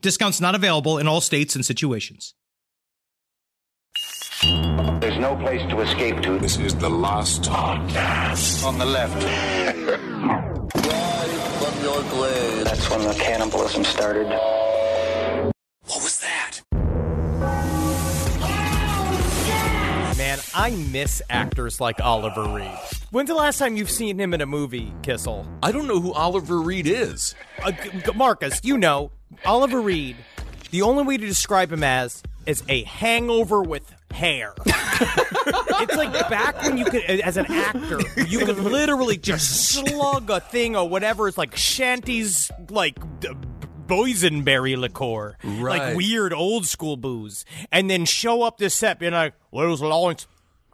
Discounts not available in all states and situations. There's no place to escape to. This is the last podcast. On the left. That's when the cannibalism started. What was that? Man, I miss actors like Oliver Reed. When's the last time you've seen him in a movie, Kissel? I don't know who Oliver Reed is. Uh, G- G- Marcus, you know, Oliver Reed, the only way to describe him as is a hangover with hair. it's like back when you could, as an actor, you could literally just slug a thing or whatever. It's like Shanty's, like. D- boysenberry liqueur, Right. like weird old school booze, and then show up this set being like, "Where's Lawrence?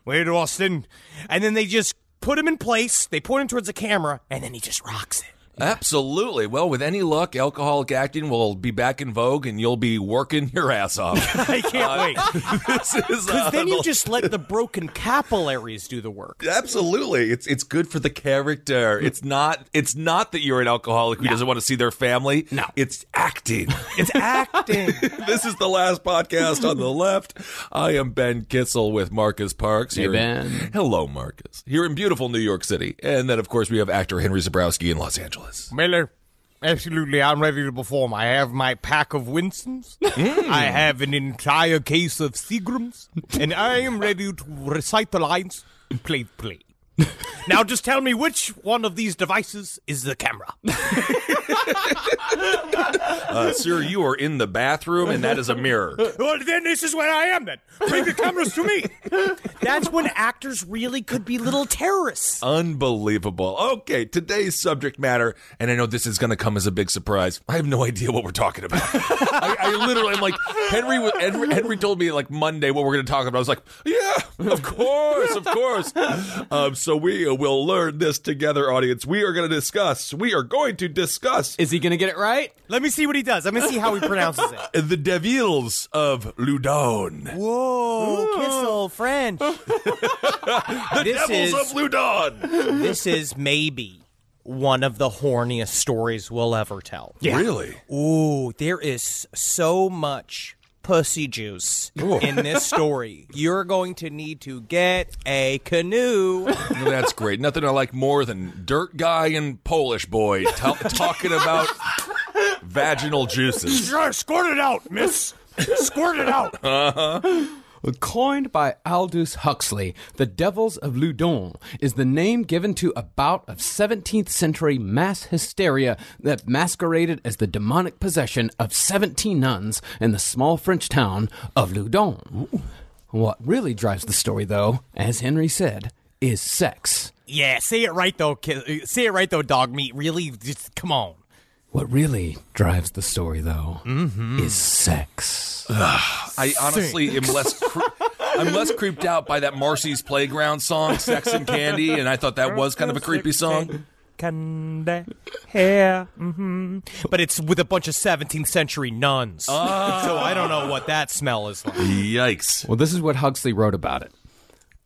Where's Austin?" And then they just put him in place. They point him towards the camera, and then he just rocks it. Absolutely. Well, with any luck, alcoholic acting will be back in vogue, and you'll be working your ass off. I can't wait. this is uh, Then you just let the broken capillaries do the work. Absolutely, it's it's good for the character. It's not it's not that you're an alcoholic who doesn't want to see their family. No. it's acting. It's acting. this is the last podcast on the left. I am Ben Kissel with Marcus Parks. Hey, here in- Ben. Hello, Marcus. Here in beautiful New York City, and then of course we have actor Henry Zebrowski in Los Angeles. Miller, absolutely, I'm ready to perform. I have my pack of Winstons. Mm. I have an entire case of Seagrams, and I am ready to recite the lines and play the play. now, just tell me which one of these devices is the camera. Uh, sir, you are in the bathroom, and that is a mirror. Well, then this is where I am. Then bring the cameras to me. That's when actors really could be little terrorists. Unbelievable. Okay, today's subject matter, and I know this is going to come as a big surprise. I have no idea what we're talking about. I, I literally, I'm like, Henry, Henry, Henry told me like Monday what we're going to talk about. I was like, yeah, of course, of course. Um, so we will learn this together, audience. We are going to discuss, we are going to discuss Is he going to get it right? Let me see what he does. Let me see how he pronounces it. the Devils of Loudun. Whoa, Kissel French. The This Devils is- of Loudun. this is maybe one of the horniest stories we'll ever tell. Really? Ooh, there is so much pussy juice in this story. You're going to need to get a canoe. Well, That's great. Nothing I like more than dirt guy and Polish boy t- talking about vaginal juices. Squirt it out, miss. Squirt it out. Uh-huh. Coined by Aldous Huxley, the Devils of Loudun is the name given to a bout of 17th century mass hysteria that masqueraded as the demonic possession of 17 nuns in the small French town of Loudun. What really drives the story, though, as Henry said, is sex. Yeah, say it right though. Ki- Say it right though, dog meat. Really, just come on. What really drives the story, though, is sex. I honestly am less. Cre- I'm less creeped out by that Marcy's Playground song, "Sex and Candy," and I thought that was kind of a creepy song. Candy hair. hmm But it's with a bunch of 17th century nuns. So I don't know what that smell is like. Yikes! Well, this is what Huxley wrote about it.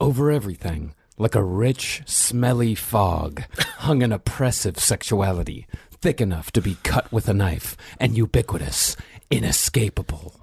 Over everything, like a rich, smelly fog, hung an oppressive sexuality, thick enough to be cut with a knife, and ubiquitous, inescapable.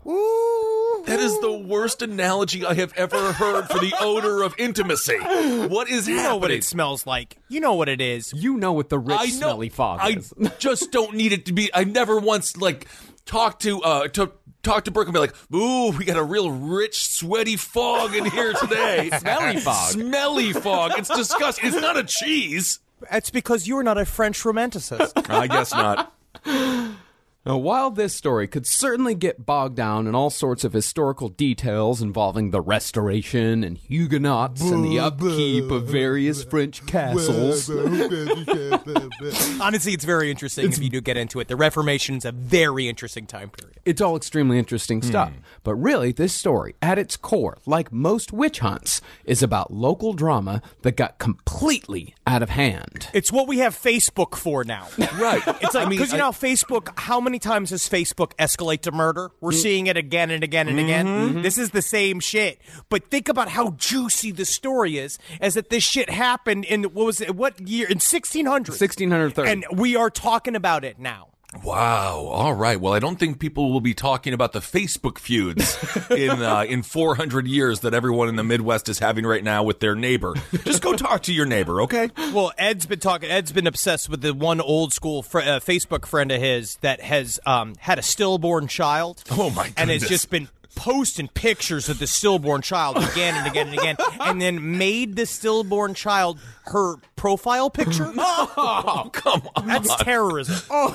That is the worst analogy I have ever heard for the odor of intimacy. What is You know what it smells like. You know what it is. You know what the rich, I know. smelly fog is. I is. just don't need it to be. I never once like talked to uh to talk to Brooke and be like, "Ooh, we got a real rich, sweaty fog in here today. Smelly fog. Smelly fog. It's disgusting. It's not a cheese. That's because you're not a French romanticist. I guess not. Now, while this story could certainly get bogged down in all sorts of historical details involving the Restoration and Huguenots and the upkeep of various French castles, Honestly, it's very interesting if you do get into it. The Reformation's a very interesting time period. it's all extremely interesting hmm. stuff. But really, this story, at its core, like most witch hunts, is about local drama that got completely out of hand. It's what we have Facebook for now. Right. It's like because you know how Facebook. How many times does Facebook escalate to murder? We're mm. seeing it again and again and again. Mm-hmm. Mm-hmm. This is the same shit. But think about how juicy the story is. As that this shit happened in what was it? What year? In 1600. 1630. And we are talking about it now. Wow. All right. Well, I don't think people will be talking about the Facebook feuds in uh, in 400 years that everyone in the Midwest is having right now with their neighbor. Just go talk to your neighbor, okay? Well, Ed's been talking. Ed's been obsessed with the one old school fr- uh, Facebook friend of his that has um, had a stillborn child. Oh, my Goodness. And has just been posting pictures of the stillborn child again and again and again, and then made the stillborn child her profile picture. Oh, come on. That's terrorism. Oh,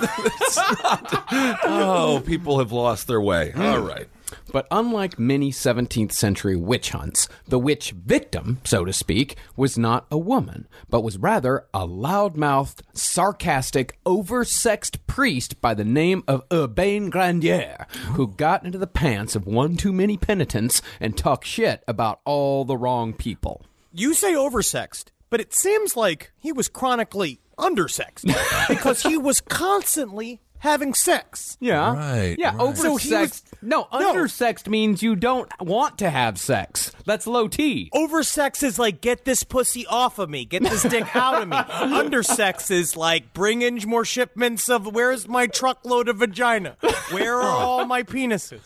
not, oh, people have lost their way. All right. But unlike many 17th century witch hunts, the witch victim, so to speak, was not a woman, but was rather a loudmouthed, sarcastic, oversexed priest by the name of Urbain Grandier, who got into the pants of one too many penitents and talked shit about all the wrong people. You say oversexed, but it seems like he was chronically undersexed because he was constantly having sex. Yeah. Right, Yeah, right. oversexed. So he was- no, No. undersexed means you don't want to have sex. That's low T. Oversex is like get this pussy off of me, get this dick out of me. Undersex is like bring in more shipments of where's my truckload of vagina? Where are all my penises?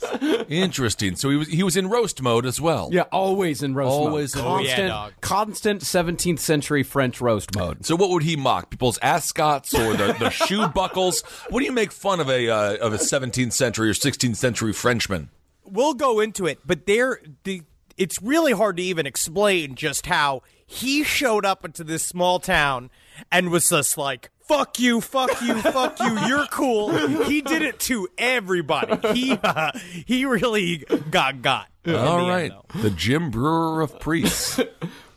Interesting. So he was he was in roast mode as well. Yeah, always in roast Always in mode. roast. Oh, yeah, Constant, dog. constant 17th century French roast mode. So what would he mock? People's ascots or the, the shoe buckles? What do you make fun of a uh, of a 17th century or 16th century Frenchman? We'll go into it, but there the it's really hard to even explain just how he showed up into this small town and was just like fuck you, fuck you, fuck you, you're cool. He did it to everybody. He uh, he really got got. in All the right, though. the Jim Breuer of priests.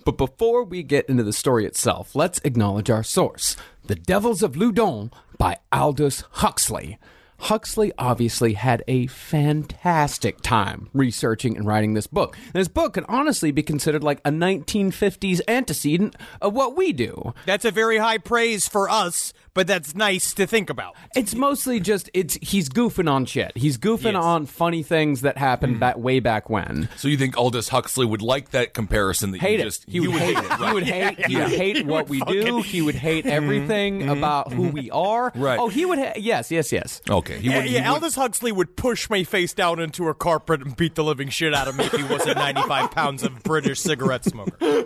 But before we get into the story itself, let's acknowledge our source The Devils of Loudun by Aldous Huxley. Huxley obviously had a fantastic time researching and writing this book. And this book can honestly be considered like a 1950s antecedent of what we do. That's a very high praise for us, but that's nice to think about. It's mostly just it's he's goofing on shit. He's goofing Yes. on funny things that happened back way back when. so you think Aldous Huxley would like that comparison? That hate you it. just He would, hate, it. He would hate. He would hate what we do. He would hate mm-hmm. everything mm-hmm. about who mm-hmm. we are. Right. Oh, he would. Ha- yes, yes, yes. Okay, he Yeah, would. he yeah, Aldous Huxley would push my face down into a carpet and beat the living shit out of me if he wasn't 95 pounds of British cigarette smoker.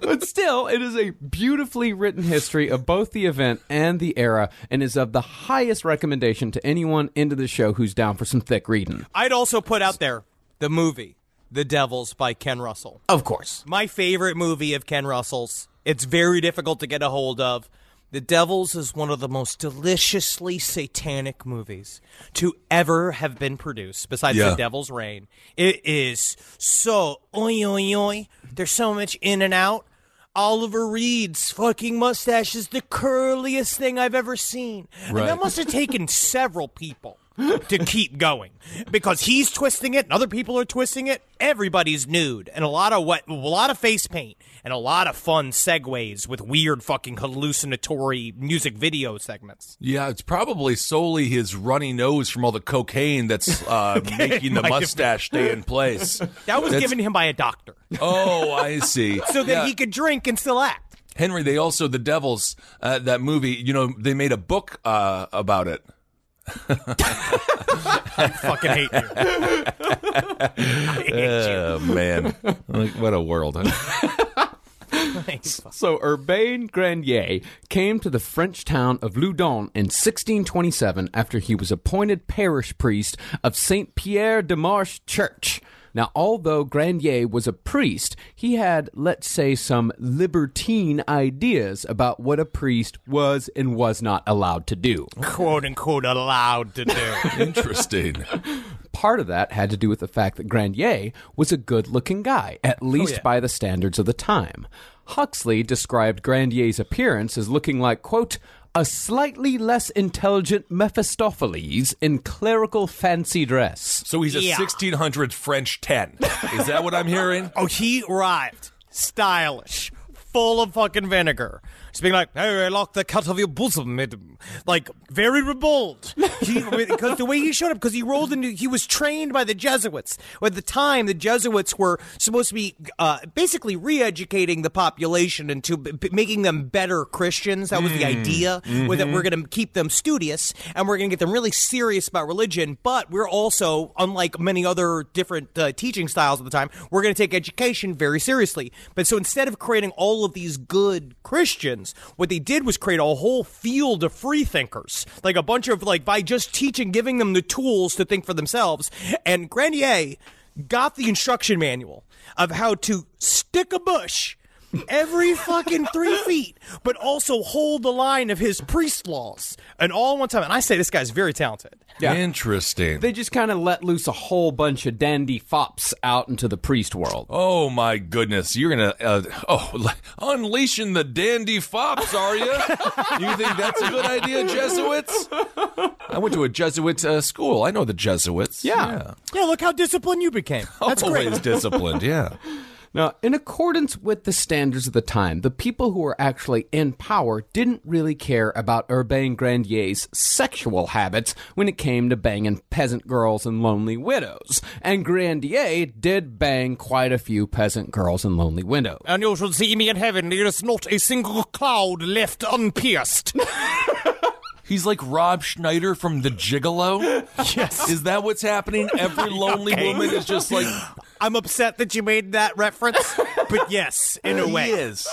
But still, it is a beautifully written history of both the event and the era, and is of the highest recommendation to anyone into the show who's down for some thick reading. I'd also put out there the movie The Devils by Ken Russell. Of course. My favorite movie of Ken Russell's. It's very difficult to get a hold of. The Devils is one of the most deliciously satanic movies to ever have been produced, besides Yeah. The Devil's Reign. It is so oi oi oi. There's so much in and out. Oliver Reed's fucking mustache is the curliest thing I've ever seen. And that must have taken several people to keep going because he's twisting it and other people are twisting it. Everybody's nude and a lot of what, a lot of face paint and a lot of fun segues with weird fucking hallucinatory music video segments. Yeah, it's probably solely his runny nose from all the cocaine that's uh, making the mustache stay in place. That was That's- given him by a doctor Oh, I see. so that Yeah. he could drink and still act. Henry, they also the Devils uh, that movie. You know, they made a book uh, about it. I fucking hate you. I hate you. Oh man, like what a world! Huh? So Urbain Grandier came to the French town of Loudun in 1627 after he was appointed parish priest of Saint Pierre de Marche Church. Now, although Grandier was a priest, he had, let's say, some libertine ideas about what a priest was and was not allowed to do. quote unquote allowed to do. Interesting. Part of that had to do with the fact that Grandier was a good looking guy, at oh, least by the standards of the time. Huxley described Grandier's appearance as looking like, quote, a slightly less intelligent Mephistopheles in clerical fancy dress. So he's a Yeah. 1600 French 10. Is that what I'm hearing? oh, he arrived stylish, full of fucking vinegar. Just being like, hey, I like the cut of your bosom. It, like, very bold. Because the way he showed up, because he rolled into, he was trained by the Jesuits. At the time, the Jesuits were supposed to be uh, basically re educating the population into b- making them better Christians. That was the idea, with that we're going to keep them studious and we're going to get them really serious about religion. But we're also, unlike many other different uh, teaching styles at the time, we're going to take education very seriously. But so instead of creating all of these good Christians, what they did was create a whole field of free thinkers, like a bunch of like by just teaching, giving them the tools to think for themselves. And Grandier got the instruction manual of how to stick a bush every fucking three feet, but also hold the line of his priest laws, and all at one time. And I say this guy's very talented. Yeah. Interesting. They just kind of let loose a whole bunch of dandy fops out into the priest world. Oh my goodness! You're gonna uh, oh unleashing the dandy fops, are you? you think that's a good idea, Jesuits? I went to a Jesuit uh, school. I know the Jesuits. Yeah. Yeah, look how disciplined you became. That's Always great. disciplined. Yeah. Now, in accordance with the standards of the time, the people who were actually in power didn't really care about Urbain Grandier's sexual habits when it came to banging peasant girls and lonely widows. And Grandier did bang quite a few peasant girls and lonely widows. And you shall see me in heaven. There is not a single cloud left unpierced. He's like Rob Schneider from The Gigolo. yes. Is that what's happening? Every lonely Okay. woman is just like I'm upset that you made that reference, but yes, in a way. he is.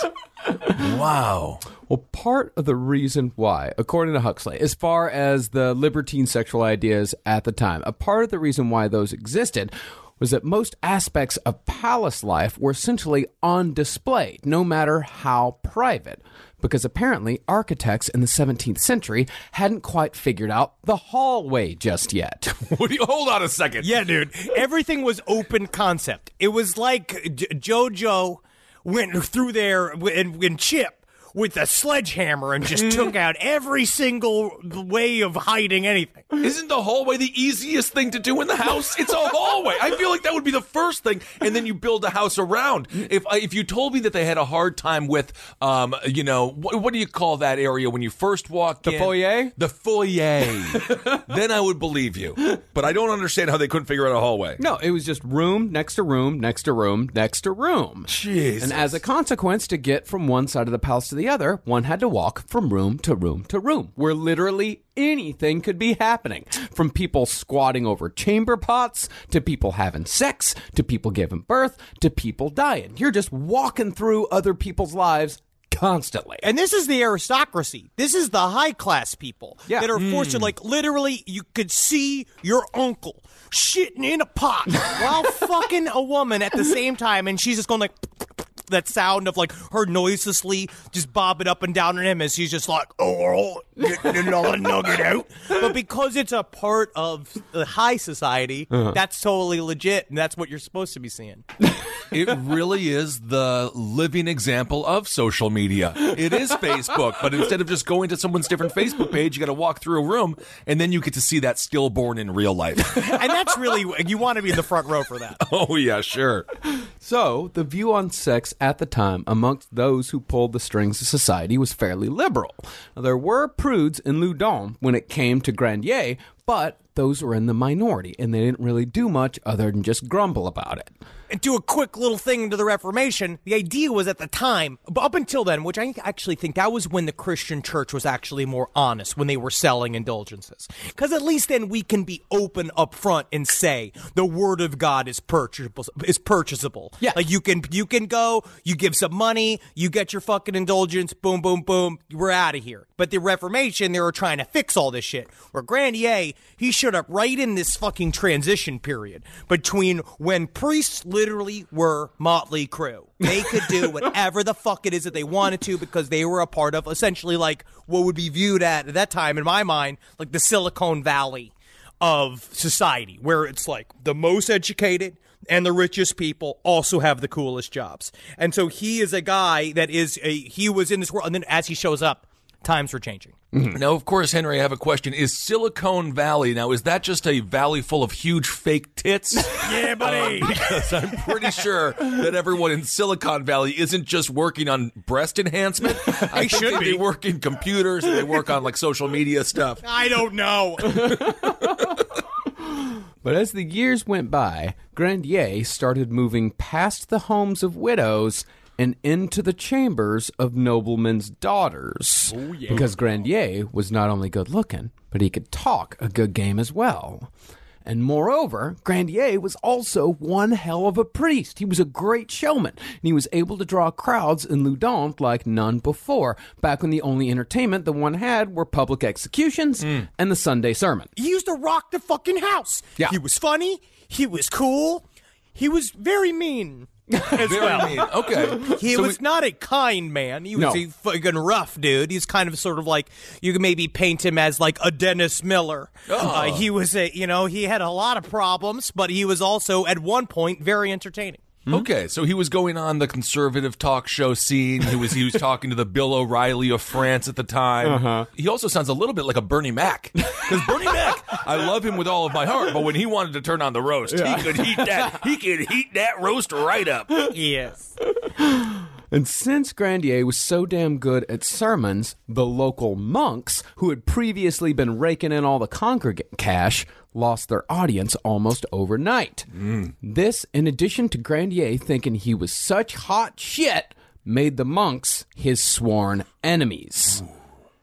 Wow. Well, part of the reason why, according to Huxley, as far as the libertine sexual ideas at the time, a part of the reason why those existed was that most aspects of palace life were essentially on display, no matter how private. Because apparently, architects in the 17th century hadn't quite figured out the hallway just yet. What do you hold on a second? Yeah, dude. Everything was open concept. It was like J- JoJo went through there and, and Chip with a sledgehammer and just took out every single way of hiding anything. Isn't the hallway the easiest thing to do in the house? It's a hallway. I feel like that would be the first thing, and then you build a house around. If I- if you told me that they had a hard time with, um, you know, what, what do you call that area when you first walk The in? foyer? The foyer. then I would believe you, but I don't understand how they couldn't figure out a hallway. No, it was just room next to room, next to room, next to room. Jesus. And as a consequence, to get from one side of the palace to the other, one had to walk from room to room to room, where literally anything could be happening. From people squatting over chamber pots, to people having sex, to people giving birth, to people dying. You're just walking through other people's lives constantly. And this is the aristocracy. This is the high class people Yeah. that are forced to hmm. like literally you could see your uncle shitting in a pot while fucking a woman at the same time and she's just going like that sound of like her noiselessly just bobbing up and down on him as he's just like, oh, getting another nugget out. But because it's a part of the high society, uh-huh. that's totally legit, and that's what you're supposed to be seeing. it really is the living example of social media. It is Facebook, but instead of just going to someone's different Facebook page, you got to walk through a room, and then you get to see that stillborn in real life. And that's really, you want to be in the front row for that. oh yeah, sure. So, the view on sex at the time amongst those who pulled the strings of society was fairly liberal. Now, there were prudes in Loudun when it came to Grandier, but those were in the minority, and they didn't really do much other than just grumble about it. And do a quick little thing into the Reformation. The idea was at the time, but up until then, which I actually think that was when the Christian church was actually more honest when they were selling indulgences. Because at least then we can be open up front and say the word of God is purchasable. Is purchasable. Yeah. like you can you can go, you give some money, you get your fucking indulgence, boom, boom, boom, we're out of here. But the Reformation, they were trying to fix all this shit. Where Grandier, he showed up right in this fucking transition period between when priests literally were Motley Crue. They could do whatever the fuck it is that they wanted to because they were a part of essentially like what would be viewed at, at that time, in my mind, like the Silicon Valley of society, where it's like the most educated and the richest people also have the coolest jobs. And so he is a guy that is a he was in this world, and then as he shows up, times were changing. Mm-hmm. Now, of course, Henry, I have a question. Is Silicon Valley now? Is that just a valley full of huge fake tits? Yeah, buddy. Um, because I'm pretty sure that everyone in Silicon Valley isn't just working on breast enhancement. I think should they, be. they work in computers and they work on like social media stuff. I don't know. But as the years went by, Grandier started moving past the homes of widows and into the chambers of noblemen's daughters. Oh, because Grandier was not only good looking, but he could talk a good game as well. And moreover, Grandier was also one hell of a priest. He was a great showman, and he was able to draw crowds in Loudun like none before, back when the only entertainment the one had were public executions hmm. and the Sunday sermon. he used to rock the fucking house. Yeah. He was funny. He was cool. He was very mean. As Very well. mean. Okay. He So was we- not a kind man. He was No. a fucking rough dude. He's kind of sort of like you could maybe paint him as like a Dennis Miller. Uh, he was a you know he had a lot of problems, but he was also at one point very entertaining. Hmm? Okay, so he was going on the conservative talk show scene. He was he was talking to the Bill O'Reilly of France at the time. Uh-huh. He also sounds a little bit like a Bernie Mac because Bernie Mac, I love him with all of my heart, but when he wanted to turn on the roast, he could heat that he could heat that roast right up. Yes. And since Grandier was so damn good at sermons, the local monks, who had previously been raking in all the congregant cash, lost their audience almost overnight. Mm. This, in addition to Grandier thinking he was such hot shit, made the monks his sworn enemies.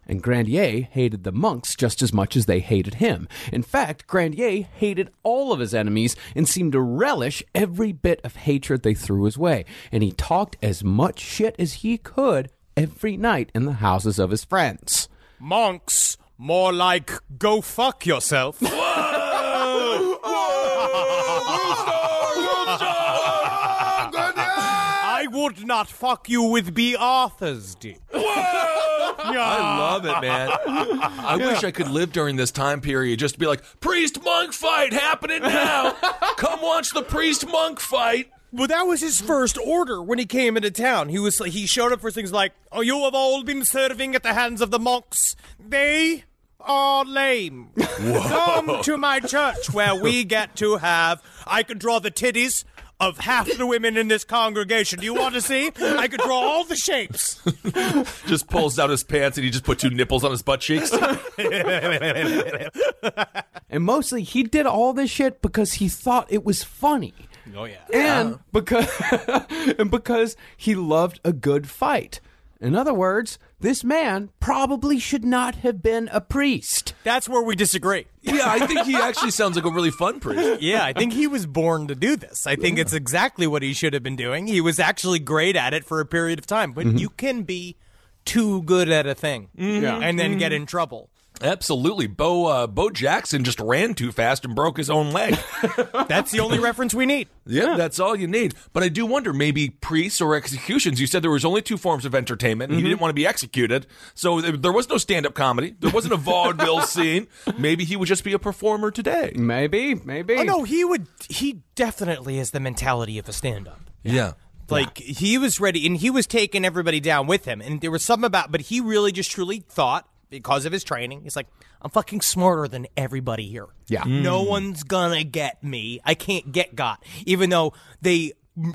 And Grandier hated the monks just as much as they hated him. In fact, Grandier hated all of his enemies and seemed to relish every bit of hatred they threw his way. And he talked as much shit as he could every night in the houses of his friends. Monks, more like go fuck yourself. I would not fuck you with Bea Arthur's dick. I love it, man. I wish I could live during this time period. Just to be like priest monk fight happening now. Come watch the priest monk fight. Well, that was his first order when he came into town. He was he showed up for things like, "Oh, you have all been serving at the hands of the monks. They are lame. Come to my church where we get to have. I can draw the titties." Of half the women in this congregation. Do you want to see? I could draw all the shapes. Just pulls down his pants and he just put two nipples on his butt cheeks. And mostly, he did all this shit because he thought it was funny. Oh yeah. and uh-huh. because and because he loved a good fight. In other words, this man probably should not have been a priest. That's where we disagree. yeah, I think he actually sounds like a really fun priest. Yeah, I think he was born to do this. I think it's exactly what he should have been doing. He was actually great at it for a period of time, but mm-hmm. you can be too good at a thing mm-hmm. and then get in trouble. Absolutely. Bo uh, Bo Jackson just ran too fast and broke his own leg. That's the only reference we need. yeah, that's all you need. But I do wonder, maybe priests or executions. You said there was only two forms of entertainment, and he didn't want to be executed, so there was no stand-up comedy. There wasn't a vaudeville scene. Maybe he would just be a performer today. Maybe, maybe. Oh no, he would. He definitely has the mentality of a stand-up. Yeah. Like he was ready, and he was taking everybody down with him. And there was something about, but he really just truly thought because of his training, he's like, I'm fucking smarter than everybody here. Yeah. no mm. one's gonna get me. I can't get got, even though they.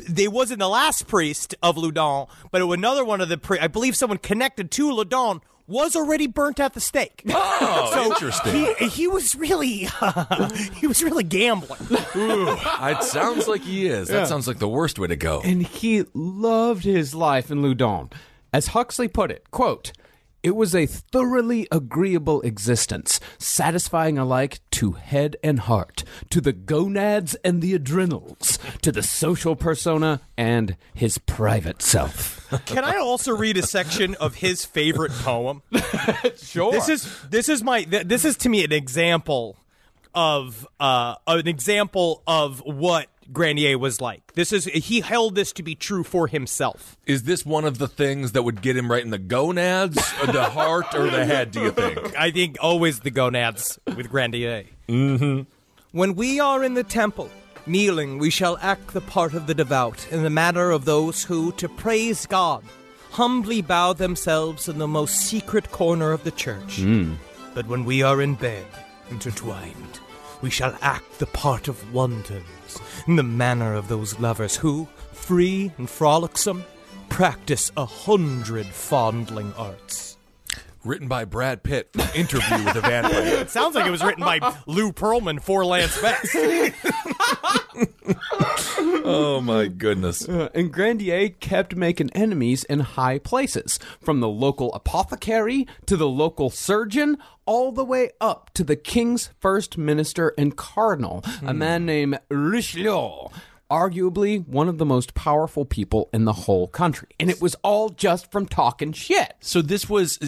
They wasn't the last priest of Loudun, but it was another one of the pri- I believe someone connected to Loudun was already burnt at the stake. Oh, So interesting. He, he was really he was really gambling. it sounds like he is. That sounds like the worst way to go. and he loved his life in Loudun. As Huxley put it, quote, it was a thoroughly agreeable existence, satisfying alike to head and heart, to the gonads and the adrenals, to the social persona and his private self. Can I also read a section of his favorite poem? Sure. This is this is my this is to me an example of uh an example of what Grandier was like. This is he held this to be true for himself. Is this one of the things that would get him right in the gonads, or the heart, or the head? Do you think? I think always the gonads with Grandier. Mm-hmm. When we are in the temple, kneeling, we shall act the part of the devout in the manner of those who, to praise God, humbly bow themselves in the most secret corner of the church. But when we are in bed, intertwined, we shall act the part of in the manner of those lovers who, free and frolicsome, practice a hundred fondling arts. Written by Brad Pitt. for Interview with a vampire. It sounds like it was written by Lou Pearlman for Lance Bass. Oh my goodness. Uh, and Grandier kept making enemies in high places, from the local apothecary to the local surgeon, all the way up to the king's first minister and cardinal, a man named Richelieu. Arguably one of the most powerful people in the whole country. And it was all just from talking shit. So this was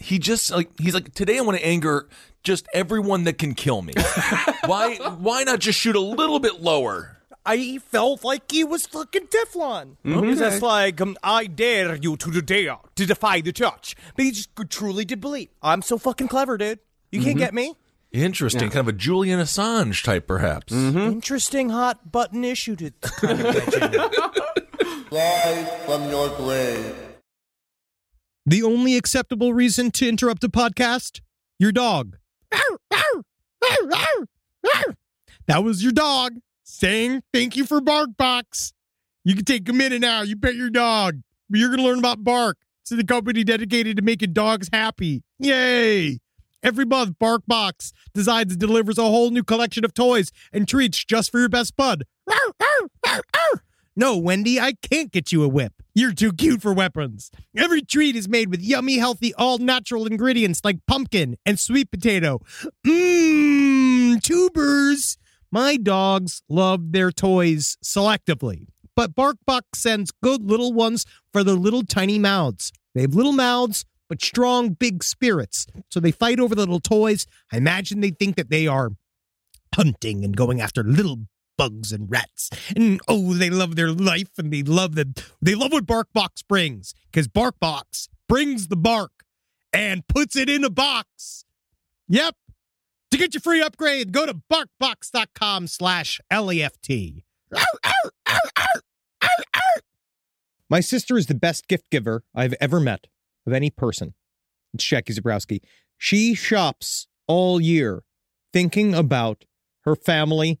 he just like he's like today I want to anger just everyone that can kill me. why why not just shoot a little bit lower? I felt like he was fucking Teflon. Mm-hmm. He's just like, um, I dare you to the dare to defy the church. But he just truly did believe. I'm so fucking clever, dude. You can't mm-hmm. get me. Interesting, kind of a Julian Assange type, perhaps. Mm-hmm. Interesting hot button issue to kind of mention. Rise from your grave. The only acceptable reason to interrupt a podcast? Your dog. That was your dog saying thank you for BarkBox. You can take a minute now. You pet your dog. But you're going to learn about Bark. It's the company dedicated to making dogs happy. Yay! Every month, BarkBox designs and delivers a whole new collection of toys and treats just for your best bud. No, Wendy, I can't get you a whip. You're too cute for weapons. Every treat is made with yummy, healthy, all natural ingredients like pumpkin and sweet potato. Mmm, tubers. My dogs love their toys selectively, but BarkBox sends good little ones for their little tiny mouths. They have little mouths, but strong, big spirits. So they fight over the little toys. I imagine they think that they are hunting and going after little bugs and rats. And oh, they love their life and they love the they love what BarkBox brings because BarkBox brings the bark and puts it in a box. Yep. To get your free upgrade, go to barkbox.com slash left. My sister is the best gift giver I've ever met of any person. It's Jackie Zebrowski. She shops all year thinking about her family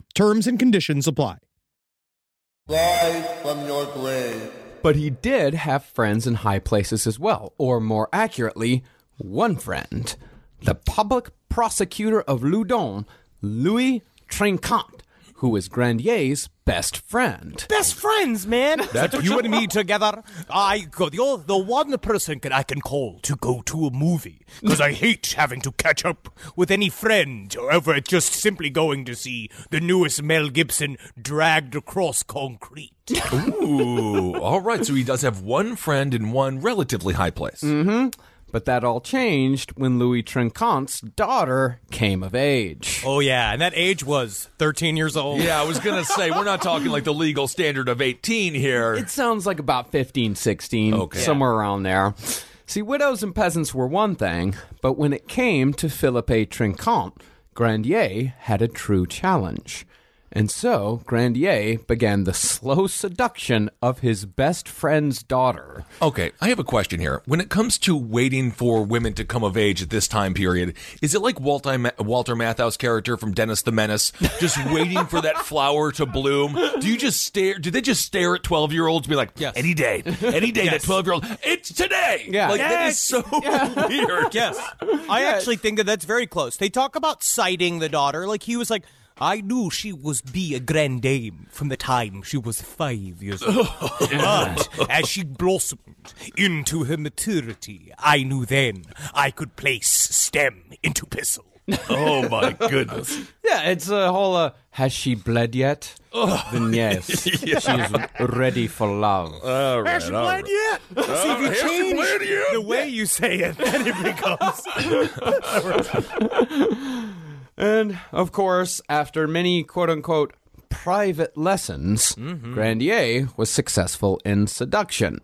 Terms and conditions apply. Rise from your grave. But he did have friends in high places as well, or more accurately, one friend. The public prosecutor of Loudun, Louis Trincant, who was Grandier's best friend. Best friends, man. That's you and me together. I go. You're the one person can, I can call to go to a movie because I hate having to catch up with any friend or ever just simply going to see the newest Mel Gibson dragged across concrete. Ooh, all right. So he does have one friend in one relatively high place. Mm-hmm. But that all changed when Louis Trincant's daughter came of age. Oh yeah, and that age was 13 years old. Yeah, I was gonna say we're not talking like the legal standard of eighteen here. It sounds like about 15, 16, Okay. somewhere around there. See, widows and peasants were one thing, but when it came to Philippe Trincant, Grandier had a true challenge. And so, Grandier began the slow seduction of his best friend's daughter. Okay, I have a question here. When it comes to waiting for women to come of age at this time period, is it like Walter, Ma- Walter Matthau's character from Dennis the Menace, just waiting for that flower to bloom? Do you just stare? Do they just stare at twelve year olds be like, Yes. any day, any day, that twelve year old, it's today. Yeah. like that is Yes. so weird. Yes. I actually think that that's very close. They talk about citing the daughter. Like he was like, I knew she was be a grand dame from the time she was five years old. but as she blossomed into her maturity, I knew then I could place stem into pistol. Oh my goodness. Yeah, it's a whole, uh, has she bled yet? Then yes, she's ready for love. All right, Has she bled right. yet? See, if you change the way you say it, then it becomes. And of course, after many quote unquote private lessons, mm-hmm. Grandier was successful in seduction.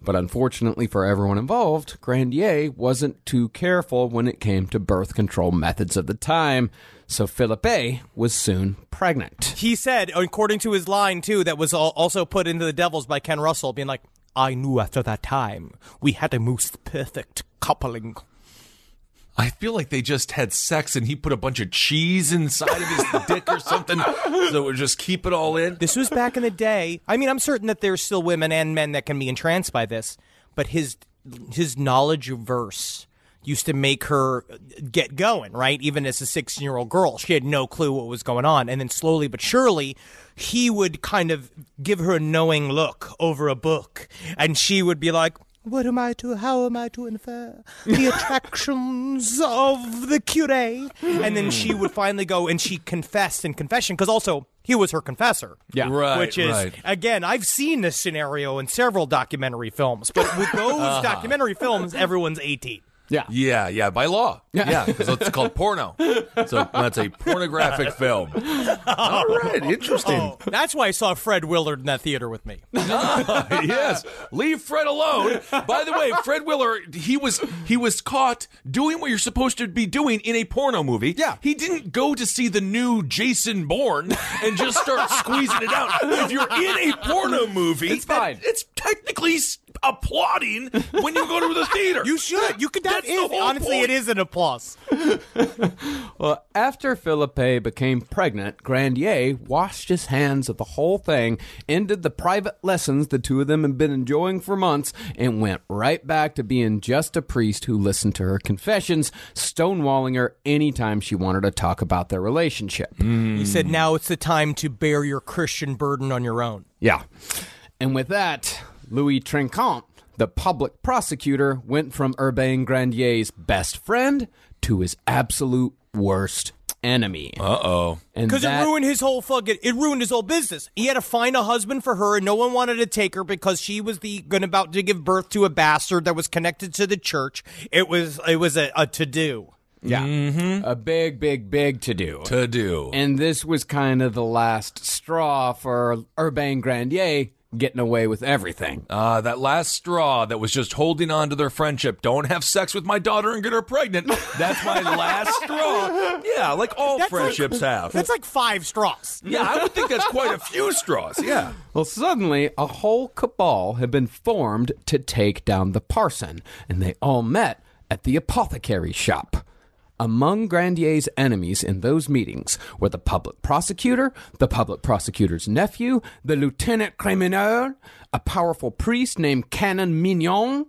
But unfortunately for everyone involved, Grandier wasn't too careful when it came to birth control methods of the time, so Philippe was soon pregnant. He said, according to his line too, that was also put into the Devils by Ken Russell, being like, "I knew after that time we had a most perfect coupling." I feel like they just had sex and he put a bunch of cheese inside of his dick or something so it would just keep it all in. This was back in the day. I mean, I'm certain that there's still women and men that can be entranced by this, but his his knowledge of verse used to make her get going, right? Even as a 16 year old girl, she had no clue what was going on. And then slowly but surely, he would kind of give her a knowing look over a book, and she would be like, what am I to, how am I to infer the attractions of the curé? And then she would finally go and she confessed in confession, because also he was her confessor. Yeah. Right, Which is, right. again, I've seen this scenario in several documentary films, but with those Uh-huh. documentary films, everyone's 18. Yeah. Yeah, yeah, by law. Yeah, because it's called porno. So that's a pornographic film. All right, interesting. Oh, that's why I saw Fred Willard in that theater with me. Ah, yes, leave Fred alone. By the way, Fred Willard, he was he was caught doing what you're supposed to be doing in a porno movie. Yeah. he didn't go to see the new Jason Bourne and just start squeezing it out. If you're in a porno movie, It's that- fine. it's technically s- applauding when you go to the theater. You should. You could. That That's the whole honestly, point. it is an applause. Well, after Philippe became pregnant, Grandier washed his hands of the whole thing, ended the private lessons the two of them had been enjoying for months, and went right back to being just a priest who listened to her confessions, stonewalling her anytime she wanted to talk about their relationship. He said, "Now it's the time to bear your Christian burden on your own." Yeah. And with that, Louis Trincant, the public prosecutor, went from Urbain Grandier's best friend to his absolute worst enemy. Uh oh. And Because that- it ruined his whole fucking. It ruined his whole business. He had to find a husband for her, and no one wanted to take her because she was the going about to give birth to a bastard that was connected to the church. It was it was a, a to do. Yeah. A big, big, big to do. To do. And this was kind of the last straw for Urbain Grandier getting away with everything. Ah, that last straw that was just holding on to their friendship. Don't have sex with my daughter and get her pregnant. That's my last straw. Yeah, like all That's like- friendships have. That's like five straws. yeah, I would think that's quite a few straws. Yeah. Well, suddenly, a whole cabal had been formed to take down the parson, and they all met at the apothecary shop. Among Grandier's enemies in those meetings were the public prosecutor, the public prosecutor's nephew, the lieutenant criminel, a powerful priest named Canon Mignon,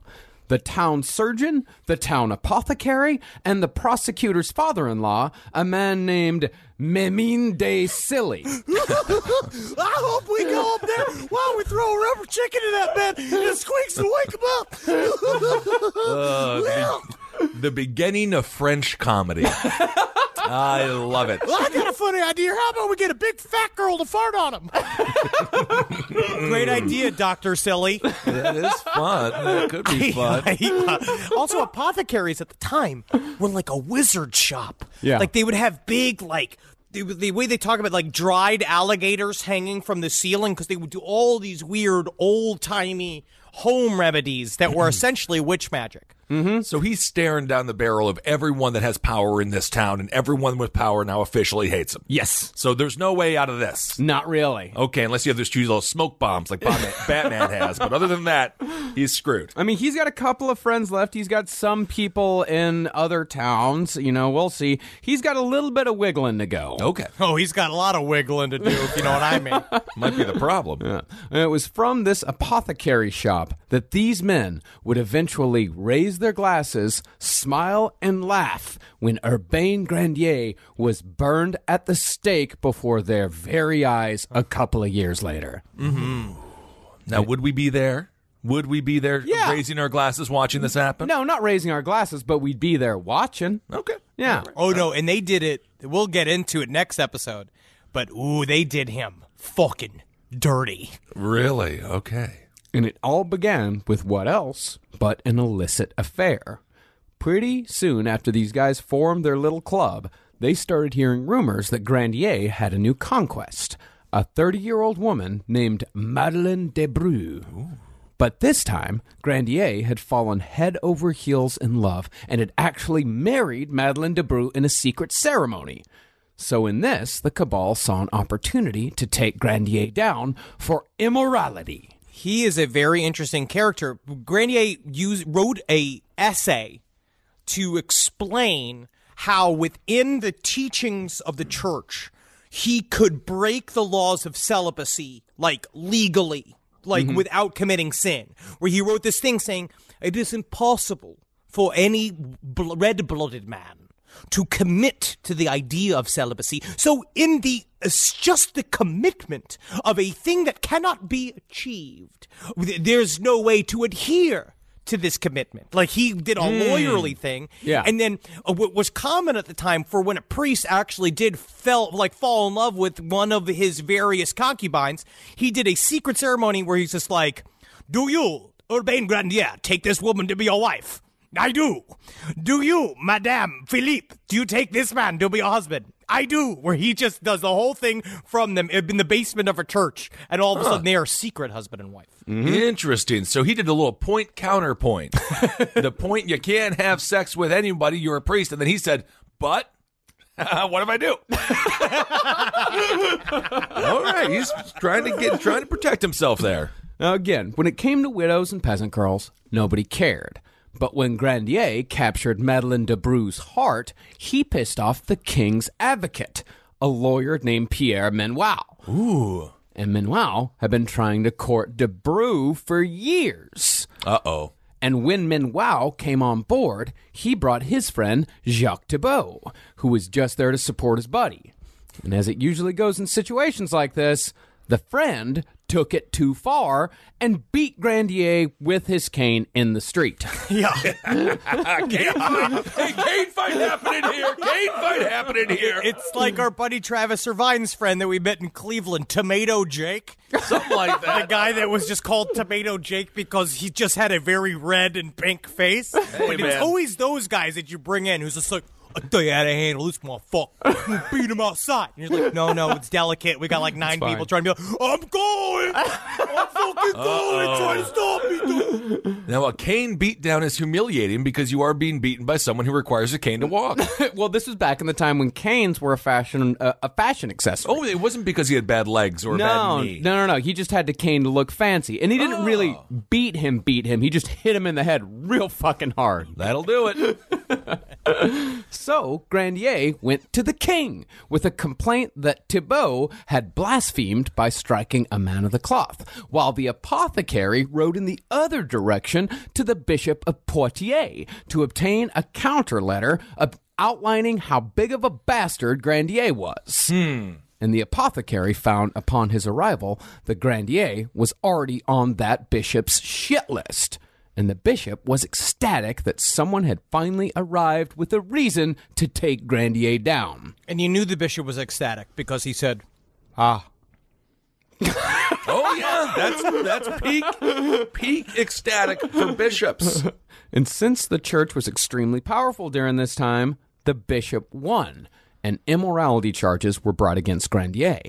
the town surgeon, the town apothecary, and the prosecutor's father in law, a man named Mesmin de Silly. I hope we go up there while we throw a rubber chicken in that bed and it squeaks to wake him up. Uh, the, the beginning of French comedy. I love it. Well, I got a funny idea. How about we get a big fat girl to fart on him? Great idea, Doctor Silly. That is fun. That could be fun. also, apothecaries at the time were like a wizard shop. Yeah. like they would have big like. The, the way they talk about like dried alligators hanging from the ceiling because they would do all these weird old timey home remedies that were essentially witch magic. Mm-hmm. So he's staring down the barrel of everyone that has power in this town, and everyone with power now officially hates him. Yes. So there's no way out of this. Not really. Okay, unless you have those two little smoke bombs like Batman, Batman has. But other than that, he's screwed. I mean, he's got a couple of friends left. He's got some people in other towns. You know, we'll see. He's got a little bit of wiggling to go. Okay, Oh, he's got a lot of wiggling to do, if you know what I mean. might be the problem. Yeah. And it was from this apothecary shop that these men would eventually raise their glasses, smile, and laugh when Urbain Grandier was burned at the stake before their very eyes a couple of years later. Mm-hmm. Now, would we be there? Would we be there Yeah. raising our glasses watching this happen? No, not raising our glasses, but we'd be there watching. Okay. Yeah. Oh no, and they did it. We'll get into it next episode. But ooh, they did him fucking dirty. Really? Okay. And it all began with what else but an illicit affair. Pretty soon after these guys formed their little club, they started hearing rumors that Grandier had a new conquest a 30 year old woman named Madeleine de Brou. But this time, Grandier had fallen head over heels in love and had actually married Madeleine de Brou in a secret ceremony. So, in this, the Cabal saw an opportunity to take Grandier down for immorality. He is a very interesting character. Grandier used, wrote a essay to explain how within the teachings of the church he could break the laws of celibacy like legally like mm-hmm. without committing sin where he wrote this thing saying it is impossible for any bl- red-blooded man to commit to the idea of celibacy. So, in the it's just the commitment of a thing that cannot be achieved, there's no way to adhere to this commitment. Like he did a lawyerly thing, Yeah. And then uh, what was common at the time for when a priest actually did fell like fall in love with one of his various concubines, he did a secret ceremony where he's just like, "Do you, Urbain Grandier, take this woman to be your wife?" I do. Do you, Madame Philippe, do you take this man to be your husband? I do. Where he just does the whole thing from them in the basement of a church, and all of a sudden they are secret husband and wife. Mm-hmm. Interesting. So he did a little point counterpoint. the point you can't have sex with anybody, you're a priest. And then he said, but what if I do? All right. He's trying to get trying to protect himself there. Now, again, when it came to widows and peasant girls, nobody cared. But when Grandier captured Madeleine de Brou's heart, he pissed off the king's advocate, a lawyer named Pierre Menoir. Ooh. And Menoir had been trying to court de Brou for years. Uh oh. And when Menoir came on board, he brought his friend Jacques Thibault, who was just there to support his buddy. And as it usually goes in situations like this, the friend took it too far and beat Grandier with his cane in the street. Yeah. Cane fight. Hey, cane fight happening here. Cane fight happening here. It's like our buddy Travis Irvine's friend that we met in Cleveland, Tomato Jake. Something like that. The guy that was just called Tomato Jake because he just had a very red and pink face. but it's always those guys that you bring in who's just like, I tell you how to handle this motherfucker. We'll beat him outside. And you're like, no, no, it's delicate. We got like nine fine. people trying to be like, I'm going. I'm fucking going. Trying to stop me, dude. Now, a cane beatdown is humiliating because you are being beaten by someone who requires a cane to walk. well, this was back in the time when canes were a fashion uh, a fashion accessory. oh, it wasn't because he had bad legs or a no, bad knee. no, no, no. He just had the cane to look fancy, and he didn't really beat him. Beat him. He just hit him in the head real fucking hard. That'll do it. So Grandier went to the king with a complaint that Thibault had blasphemed by striking a man of the cloth, while the apothecary rode in the other direction to the Bishop of Poitiers to obtain a counter letter outlining how big of a bastard Grandier was. Hmm. And the apothecary found upon his arrival that Grandier was already on that bishop's shit list. And the bishop was ecstatic that someone had finally arrived with a reason to take Grandier down. And you knew the bishop was ecstatic because he said, "Ah, Oh yeah, that's that's peak peak ecstatic for bishops. And since the church was extremely powerful during this time, the bishop won, and immorality charges were brought against Grandier.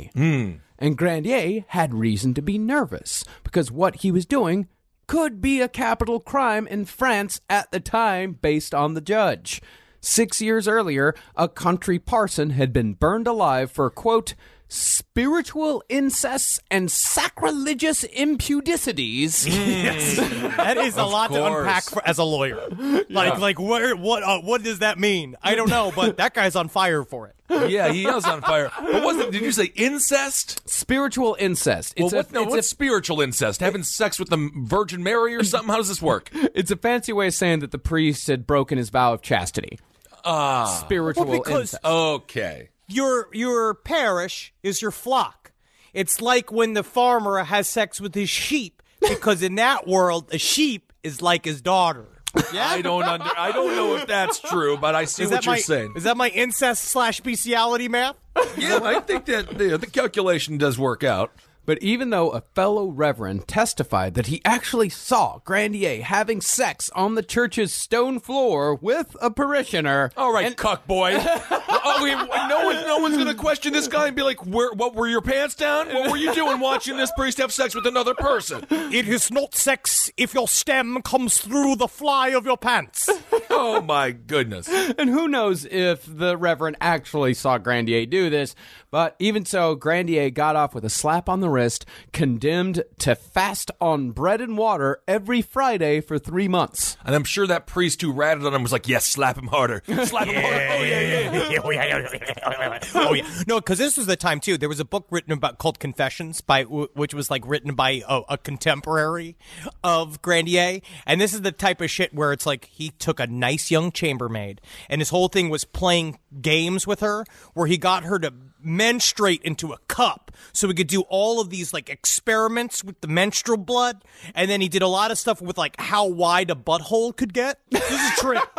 And Grandier had reason to be nervous because what he was doing could be a capital crime in France at the time based on the judge. Six years earlier, a country parson had been burned alive for, quote, spiritual incests and sacrilegious impudicities. that is a lot to course. unpack for, as a lawyer. Like, like where, what, uh, what does that mean? I don't know, but that guy's on fire for it. Yeah, he is on fire. But was it? Did you say incest? spiritual incest. Well, It's, what, a, no, it's, what's spiritual incest? Having sex with the Virgin Mary or something? How does this work? a, it's a fancy way of saying that the priest had broken his vow of chastity. Ah, Spiritual Well, because- incest. okay. Your, your parish is your flock. It's like when the farmer has sex with his sheep, because in that world, a sheep is like his daughter. Yeah? I don't under, I don't know if that's true, but I see Is what that you're my, saying. Is that my incest slash bestiality math? yeah, I think that the, the calculation does work out. But even though a fellow reverend testified that he actually saw Grandier having sex on the church's stone floor with a parishioner, All right, cuck boy. oh, wait, no one, no one's gonna question this guy and be like, "Where? What were your pants down? What were you doing watching this priest have sex with another person?" It is not sex if your stem comes through the fly of your pants. Oh my goodness. and who knows if the reverend actually saw Grandier do this, but even so, Grandier got off with a slap on the wrist, condemned to fast on bread and water every Friday for three months. And I'm sure that priest who ratted on him was like, "Yes, slap him harder, slap him harder." Oh yeah, yeah. oh yeah, oh yeah. No, because this was the time too. There was a book written about called Confessions by which was like written by a, a contemporary of Grandier, and this is the type of shit where it's like he took a nice young chambermaid, and his whole thing was playing games with her, where he got her to menstruate into a cup so he could do all of these like experiments with the menstrual blood and then he did a lot of stuff with like how wide a butthole could get this is a trick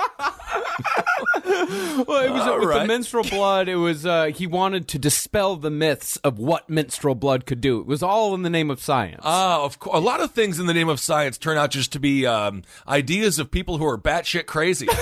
Well, it was All with the menstrual blood. It was uh, he wanted to dispel the myths of what menstrual blood could do. It was all in the name of science. Ah, of course. A lot of things in the name of science turn out just to be um, ideas of people who are batshit crazy.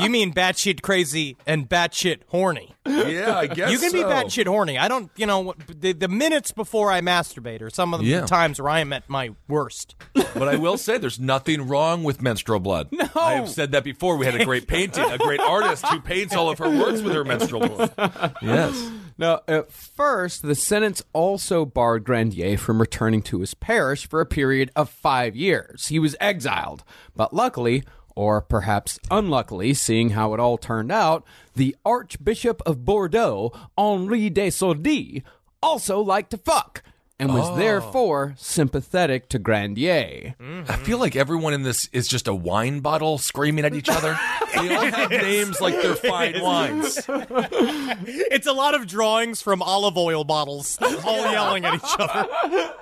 You mean batshit crazy and batshit horny? Yeah, I guess You can be so. batshit horny. I don't, you know, the, the minutes before I masturbate are some of the Yeah. times where I am at my worst. But I will say, there's nothing wrong with menstrual blood. No, I have said that before. We had a great painting, a great artist who paints all of her works with her menstrual blood. Yes. Now, at first, the sentence also barred Grandier from returning to his parish for a period of five years. He was exiled. But luckily, or perhaps unluckily, seeing how it all turned out, the Archbishop of Bordeaux, Henri de Sourdis, also liked to fuck and was oh. therefore sympathetic to Grandier. Mm-hmm. I feel like everyone in this is just a wine bottle screaming at each other. they all have names like they're fine wines. It's a lot of drawings from olive oil bottles all yelling at each other.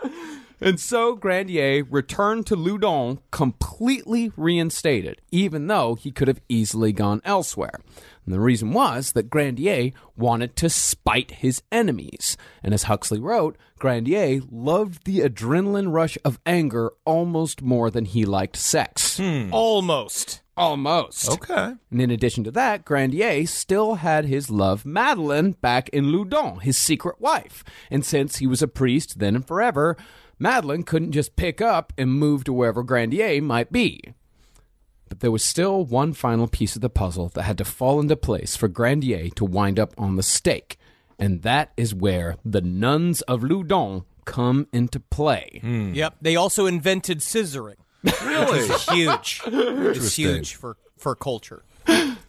And so Grandier returned to Loudun completely reinstated, even though he could have easily gone elsewhere. And the reason was that Grandier wanted to spite his enemies. And as Huxley wrote, Grandier loved the adrenaline rush of anger almost more than he liked sex. Hmm. Almost. Almost. Okay. And in addition to that, Grandier still had his love Madeleine back in Loudun, his secret wife. And since he was a priest then and forever, Madeleine couldn't just pick up and move to wherever Grandier might be. But there was still one final piece of the puzzle that had to fall into place for Grandier to wind up on the stake. And that is where the nuns of Loudun come into play. Hmm. Yep. They also invented scissoring. Really? It's huge. It's huge for, for culture.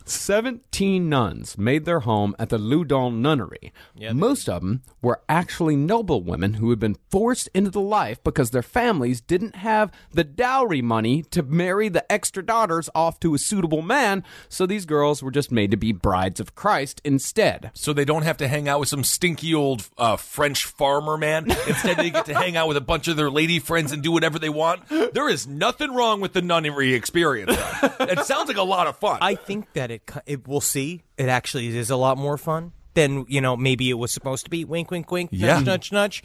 17 nuns made their home at the Loudun Nunnery. Most of them were actually noble women who had been forced into the life because their families didn't have the dowry money to marry the extra daughters off to a suitable man, so these girls were just made to be brides of Christ instead. So they don't have to hang out with some stinky old uh, French farmer man. Instead, they get to hang out with a bunch of their lady friends and do whatever they want. There is nothing wrong with the nunnery experience. it sounds like a lot of fun. I think that it, it we'll see. It actually is a lot more fun than you know maybe it was supposed to be. Wink, wink, wink. Yeah. Nudge, nudge, nudge.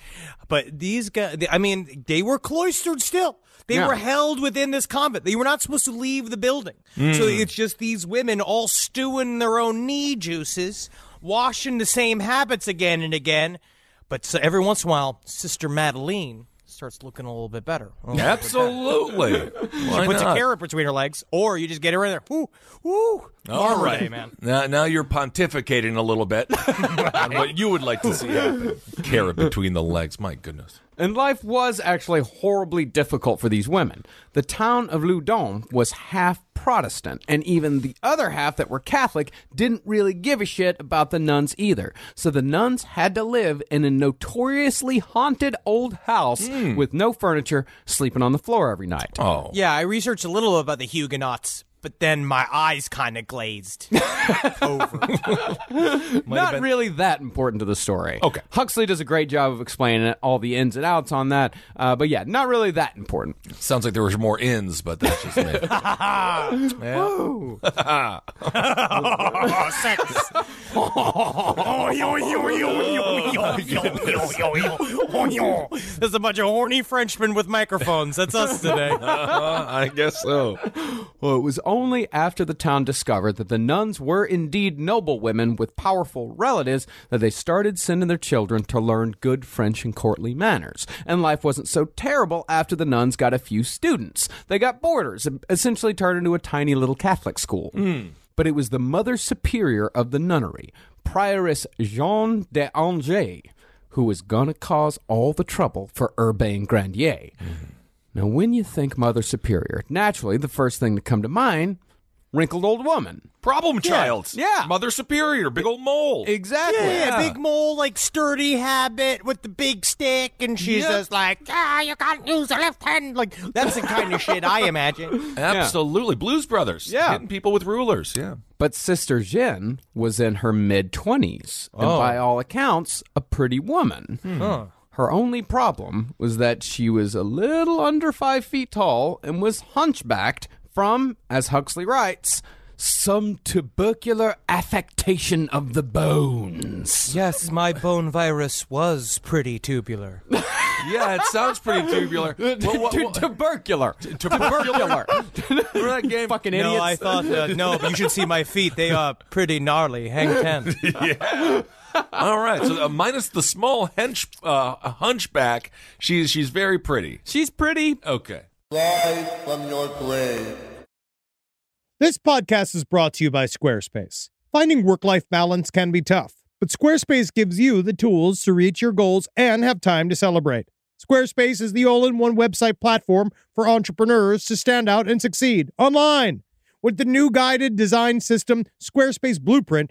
But these guys, I mean, they were cloistered still. They Yeah. were held within this convent. They were not supposed to leave the building. So mm. it's just these women all stewing their own knee juices, washing the same habits again and again. But so every once in a while, Sister Madeline starts looking a little bit better. Little bit better. Absolutely. Why Puts not? a carrot between her legs, or you just get her in there. Woo, woo. All Armor right, day, man. Now, now you're pontificating a little bit on what you would like to see happen. Carrot between the legs. My goodness. And life was actually horribly difficult for these women. The town of Loudun was half Protestant, and even the other half that were Catholic didn't really give a shit about the nuns either. So the nuns had to live in a notoriously haunted old house hmm. with no furniture, sleeping on the floor every night. Oh. Yeah, I researched a little about the Huguenots, but then my eyes kind of glazed over. Not really that important to the story. Okay. Huxley does a great job of explaining it, all the ins and outs on that, uh, but yeah, not really that important. Sounds like there were more ins, but that's just me. oh, sex. There's a bunch of horny Frenchmen with microphones. That's us today. Uh, I guess so. Well, it was only after the town discovered that the nuns were indeed noble women with powerful relatives that they started sending their children to learn good French and courtly manners. And life wasn't so terrible after the nuns got a few students. They got boarders, and essentially turned into a tiny little Catholic school. Hmm. But it was the mother superior of the nunnery, Prioress Jeanne des Anges, who was gonna cause all the trouble for Urbain Grandier. Mm-hmm. Now, when you think Mother Superior, naturally the first thing to come to mind, wrinkled old woman. Problem child. Yeah. Mother Superior, big old mole. Exactly. Yeah, big mole, like sturdy habit with the big stick, and she's Yep. just like, ah, you can't use the left hand. Like that's the kind of shit I imagine. Absolutely. Blues Brothers. Yeah. Hitting people with rulers. Yeah. But Sister Jeanne was in her mid 20s, and Oh. by all accounts, a pretty woman. Her only problem was that she was a little under five feet tall and was hunchbacked from, as Huxley writes, some tubercular affectation of the bones. Yes, my bone virus was pretty tubular. Yeah, it sounds pretty tubular. What- what- what- tubercular. Tubercular. Remember that game? Fucking idiots. No. I thought uh, no, but you should see my feet. They are pretty gnarly. Hang ten. All right. So uh, minus the small hench, uh, hunchback, she's she's very pretty. She's pretty. Okay. Rise from your grave. This podcast is brought to you by Squarespace. Finding work life balance can be tough, but Squarespace gives you the tools to reach your goals and have time to celebrate. Squarespace is the all in one website platform for entrepreneurs to stand out and succeed online. With the new guided design system, Squarespace Blueprint,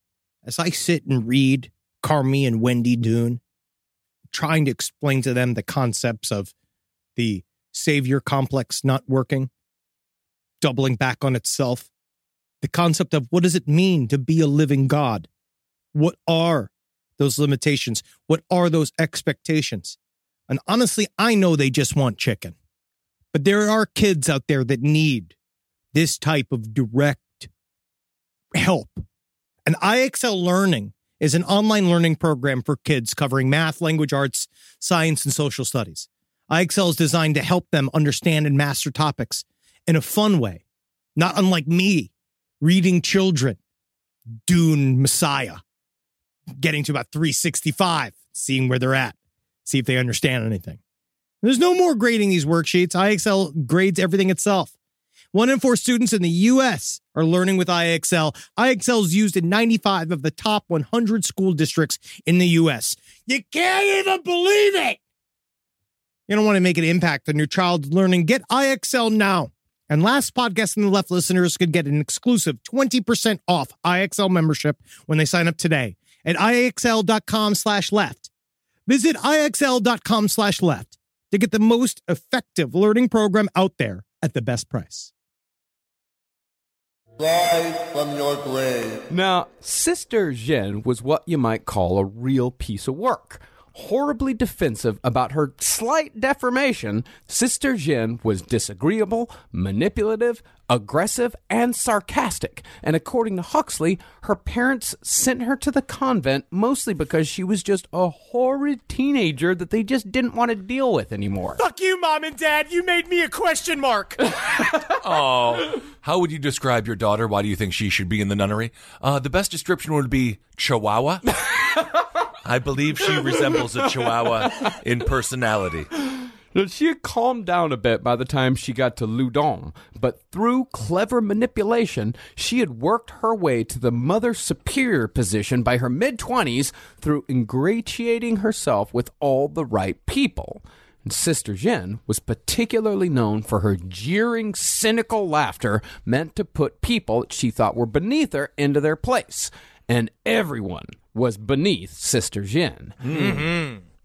as I sit and read Carmi and Wendy Dune, trying to explain to them the concepts of the savior complex not working, doubling back on itself, the concept of what does it mean to be a living God? What are those limitations? What are those expectations? And honestly, I know they just want chicken. But there are kids out there that need this type of direct help. And IXL Learning is an online learning program for kids covering math, language arts, science, and social studies. IXL is designed to help them understand and master topics in a fun way, not unlike me reading children, Dune Messiah, getting to about 365, seeing where they're at, see if they understand anything. There's no more grading these worksheets. IXL grades everything itself. One in four students in the U.S. are learning with IXL. IXL is used in 95 of the top 100 school districts in the U.S. You can't even believe it. You don't want to make an impact on your child's learning. Get IXL now. And last podcast in the left listeners could get an exclusive 20% off IXL membership when they sign up today at IXL.com slash left. Visit IXL.com slash left to get the most effective learning program out there at the best price. Rise from your grave. Now, Sister Jeanne was what you might call a real piece of work. Horribly defensive about her slight deformation, Sister Jeanne was disagreeable, manipulative, aggressive, and sarcastic. And according to Huxley, her parents sent her to the convent mostly because she was just a horrid teenager that they just didn't want to deal with anymore. Fuck you, mom and dad. You made me a question mark. Oh, how would you describe your daughter? Why do you think she should be in the nunnery? Uh, the best description would be Chihuahua. I believe she resembles a Chihuahua in personality. Now, she had calmed down a bit by the time she got to Loudun, but through clever manipulation, she had worked her way to the Mother Superior position by her mid 20s through ingratiating herself with all the right people. And Sister Jeanne was particularly known for her jeering, cynical laughter meant to put people that she thought were beneath her into their place. And everyone was beneath Sister Jeanne.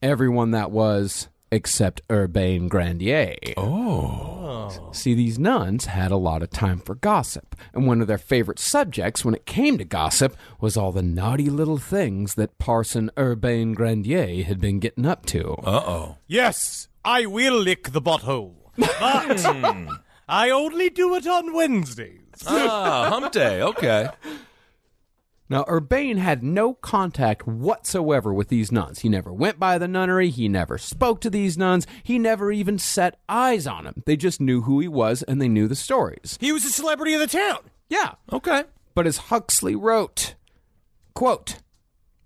Everyone that was except Urbain Grandier. Oh. See, these nuns had a lot of time for gossip, and one of their favorite subjects when it came to gossip was all the naughty little things that Parson Urbain Grandier had been getting up to. Uh oh. yes, I will lick the butthole. But I only do it on Wednesdays. Ah, hump day. Okay. Now, Urbain had no contact whatsoever with these nuns. He never went by the nunnery. He never spoke to these nuns. He never even set eyes on them. They just knew who he was and they knew the stories. He was a celebrity of the town. Yeah. Okay. But as Huxley wrote, quote,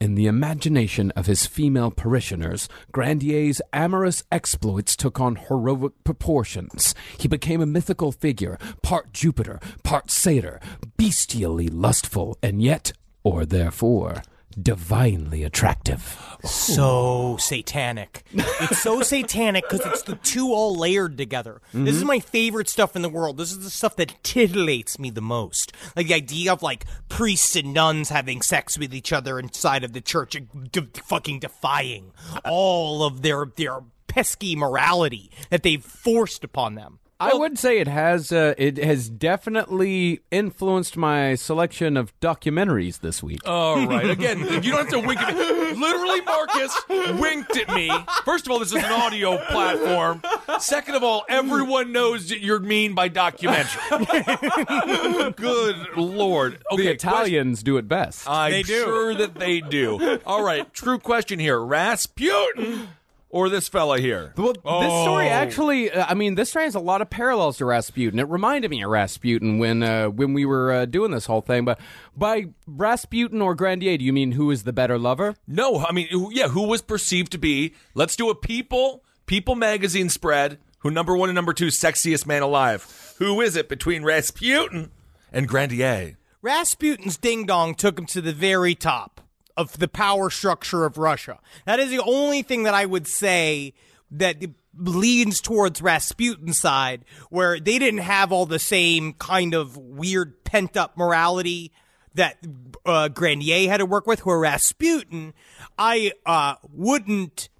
in the imagination of his female parishioners, Grandier's amorous exploits took on heroic proportions. He became a mythical figure, part Jupiter, part satyr, bestially lustful, and yet, or therefore, divinely attractive. So satanic. It's so satanic because it's the two all layered together. This is mm-hmm. my favorite stuff in the world. This is the stuff that titillates me the most. Like the idea of like priests and nuns having sex with each other inside of the church, and de- fucking defying all of their their pesky morality that they've forced upon them. I would say it has uh, it has definitely influenced my selection of documentaries this week. All right. Again, you don't have to wink at me. Literally, Marcus winked at me. First of all, this is an audio platform. Second of all, everyone knows that you're mean by documentary. Good lord. Okay, the Italians do it best. I'm They do. sure that they do. All right, true question here: Rasputin or this fella here? Well, this story actually, uh, I mean, this story has a lot of parallels to Rasputin. It reminded me of Rasputin when uh, when we were uh, doing this whole thing. But by Rasputin or Grandier, do you mean who is the better lover? No, I mean, yeah, who was perceived to be? Let's do a People People magazine spread. Who number one and number two sexiest man alive? Who is it between Rasputin and Grandier? Rasputin's ding dong took him to the very top of the power structure of Russia. That is the only thing that I would say that leans towards Rasputin's side, where they didn't have all the same kind of weird pent up morality that uh, Grandier had to work with. Where Rasputin, I uh, wouldn't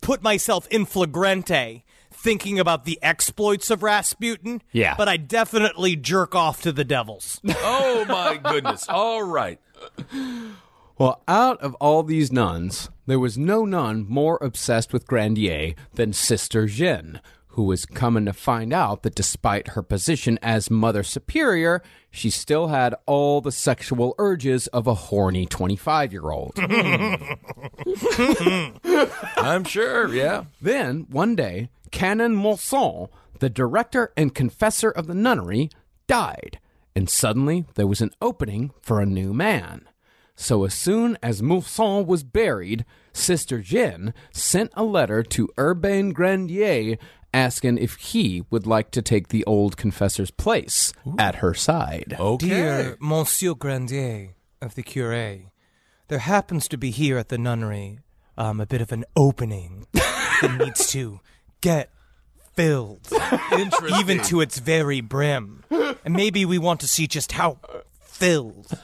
put myself in flagrante thinking about the exploits of Rasputin. Yeah. But I definitely jerk off to the devils. Oh my goodness! All right. Well, out of all these nuns, there was no nun more obsessed with Grandier than Sister Jeanne, who was coming to find out that despite her position as Mother Superior, she still had all the sexual urges of a horny 25 year old. I'm sure. Yeah. Then, one day, Canon Moussaut, the director and confessor of the nunnery, died, and suddenly there was an opening for a new man. So, as soon as Moussaut was buried, Sister Jeanne sent a letter to Urbain Grandier asking if he would like to take the old confessor's place at her side. Okay. Dear Monsieur Grandier of the Cure, there happens to be here at the nunnery um, a bit of an opening that needs to get filled, even to its very brim. And maybe we want to see just how filled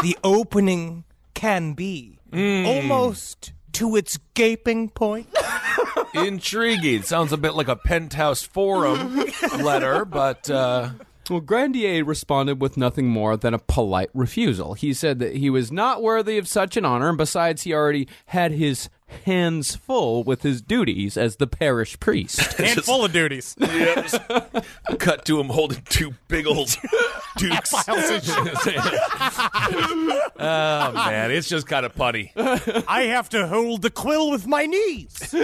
the opening can be, almost to its gaping point. Intriguing. Sounds a bit like a penthouse forum letter, but uh, Well, Grandier responded with nothing more than a polite refusal. He said that he was not worthy of such an honor, and besides, he already had his hands full with his duties as the parish priest. Handful full of duties. yeah, just cut to him holding two big old dukes. oh man, it's just kind of putty. I have to hold the quill with my knees.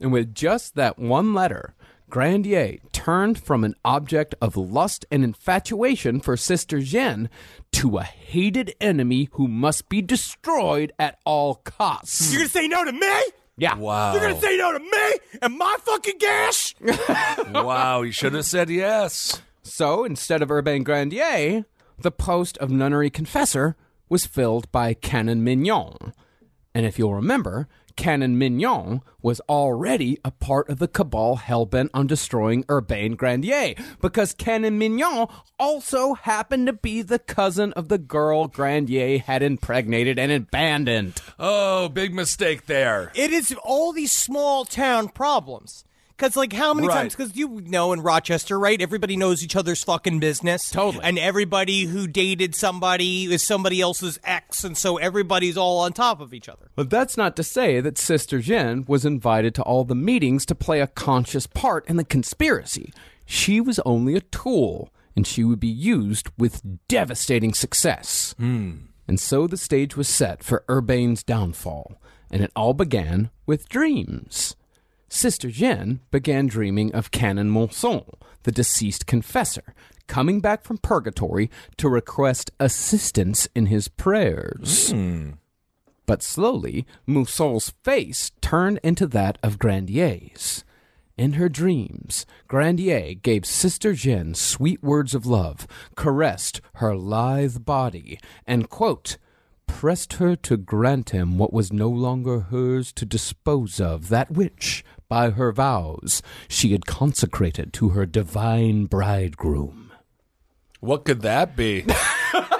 and with just that one letter, Grandier turned from an object of lust and infatuation for Sister Jeanne to a hated enemy who must be destroyed at all costs. You're gonna say no to me? Yeah. Wow. You're gonna say no to me and my fucking gash? wow, you should have said yes. So instead of Urbain Grandier, the post of nunnery confessor was filled by Canon Mignon. And if you'll remember, Canon Mignon was already a part of the cabal hellbent on destroying Urbain Grandier, because Canon Mignon also happened to be the cousin of the girl Grandier had impregnated and abandoned. Oh, big mistake there. It is all these small town problems. Because, like, how many Right. times? Because you know in Rochester, right? Everybody knows each other's fucking business. Totally. And everybody who dated somebody is somebody else's ex. And so everybody's all on top of each other. But that's not to say that Sister Jeanne was invited to all the meetings to play a conscious part in the conspiracy. She was only a tool, and she would be used with devastating success. Hmm. And so the stage was set for Urbain's downfall, and it all began with dreams. Sister Jeanne began dreaming of Canon Moussaut, the deceased confessor, coming back from purgatory to request assistance in his prayers. Hmm. But slowly, Moussaut's face turned into that of Grandier's. In her dreams, Grandier gave Sister Jeanne sweet words of love, caressed her lithe body, and, quote, pressed her to grant him what was no longer hers to dispose of, that which, by her vows, she had consecrated to her divine bridegroom. What could that be?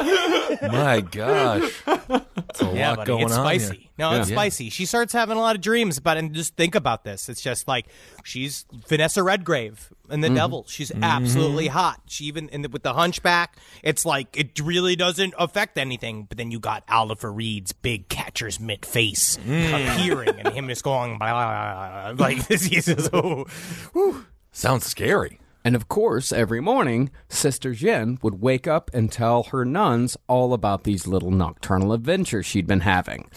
My gosh. It's a lot buddy, going it's on spicy. here. No, it's Yeah. spicy. She starts having a lot of dreams about. And just think about this. It's just like she's Vanessa Redgrave and the Mm-hmm. Devil. She's absolutely hot. She even in the, with the Hunchback. It's like it really doesn't affect anything. But then you got Oliver Reed's big catcher's mitt face Mm. appearing, and him just going blah, blah, blah, blah, like this. Oh, Sounds scary. And of course, every morning, Sister Jeanne would wake up and tell her nuns all about these little nocturnal adventures she'd been having.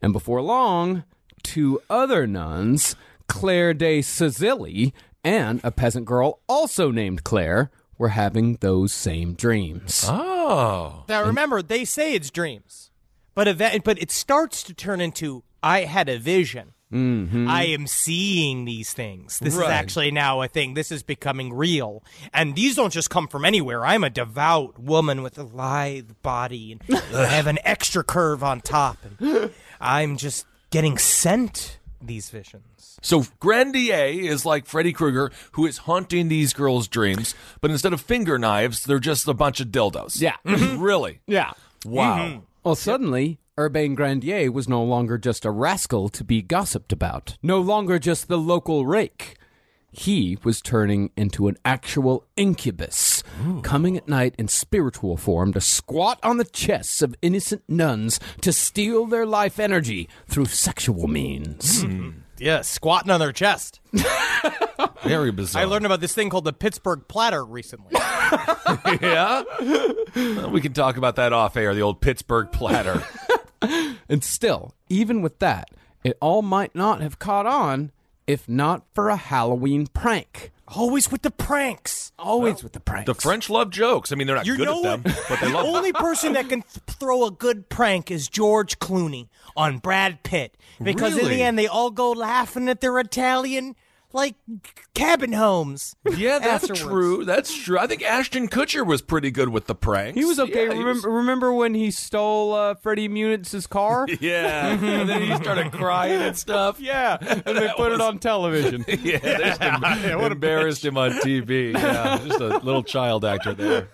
And before long, two other nuns, Claire de Sazilly and a peasant girl also named Claire, were having those same dreams. Oh. Now remember, they say it's dreams, but event, but it starts to turn into I had a vision. Mm-hmm. I am seeing these things. This Right. is actually now a thing. This is becoming real. And these don't just come from anywhere. I'm a devout woman with a lithe body, and I have an extra curve on top. And I'm just getting sent these visions. So Grandier is like Freddy Krueger, who is haunting these girls' dreams, but instead of finger knives, they're just a bunch of dildos. Yeah. really? Yeah. Wow. Well, suddenly, Urbain Grandier was no longer just a rascal to be gossiped about, no longer just the local rake. He was turning into an actual incubus, coming at night in spiritual form to squat on the chests of innocent nuns to steal their life energy through sexual means. Hmm. Yeah, squatting on their chest. Very bizarre. I learned about this thing called the Pittsburgh platter recently. yeah. Well, we can talk about that off air. The old Pittsburgh platter. And still, even with that, it all might not have caught on if not for a Halloween prank. Always with the pranks. Always with the pranks. The French love jokes. I mean, they're not You good know at them, what? but they love the love only person that can th- throw a good prank is George Clooney on Brad Pitt. Because in Really? the end, they all go laughing at their Italian, like, cabin homes. Yeah, that's afterwards. true. That's true. I think Ashton Kutcher was pretty good with the pranks. He was okay. Yeah, he remember, was- remember when he stole uh, Freddie Muniz's car? Yeah, and then he started crying and stuff. yeah, and they put it on television. Yeah, they just em- embarrassed him on TV. Yeah, just a little child actor there.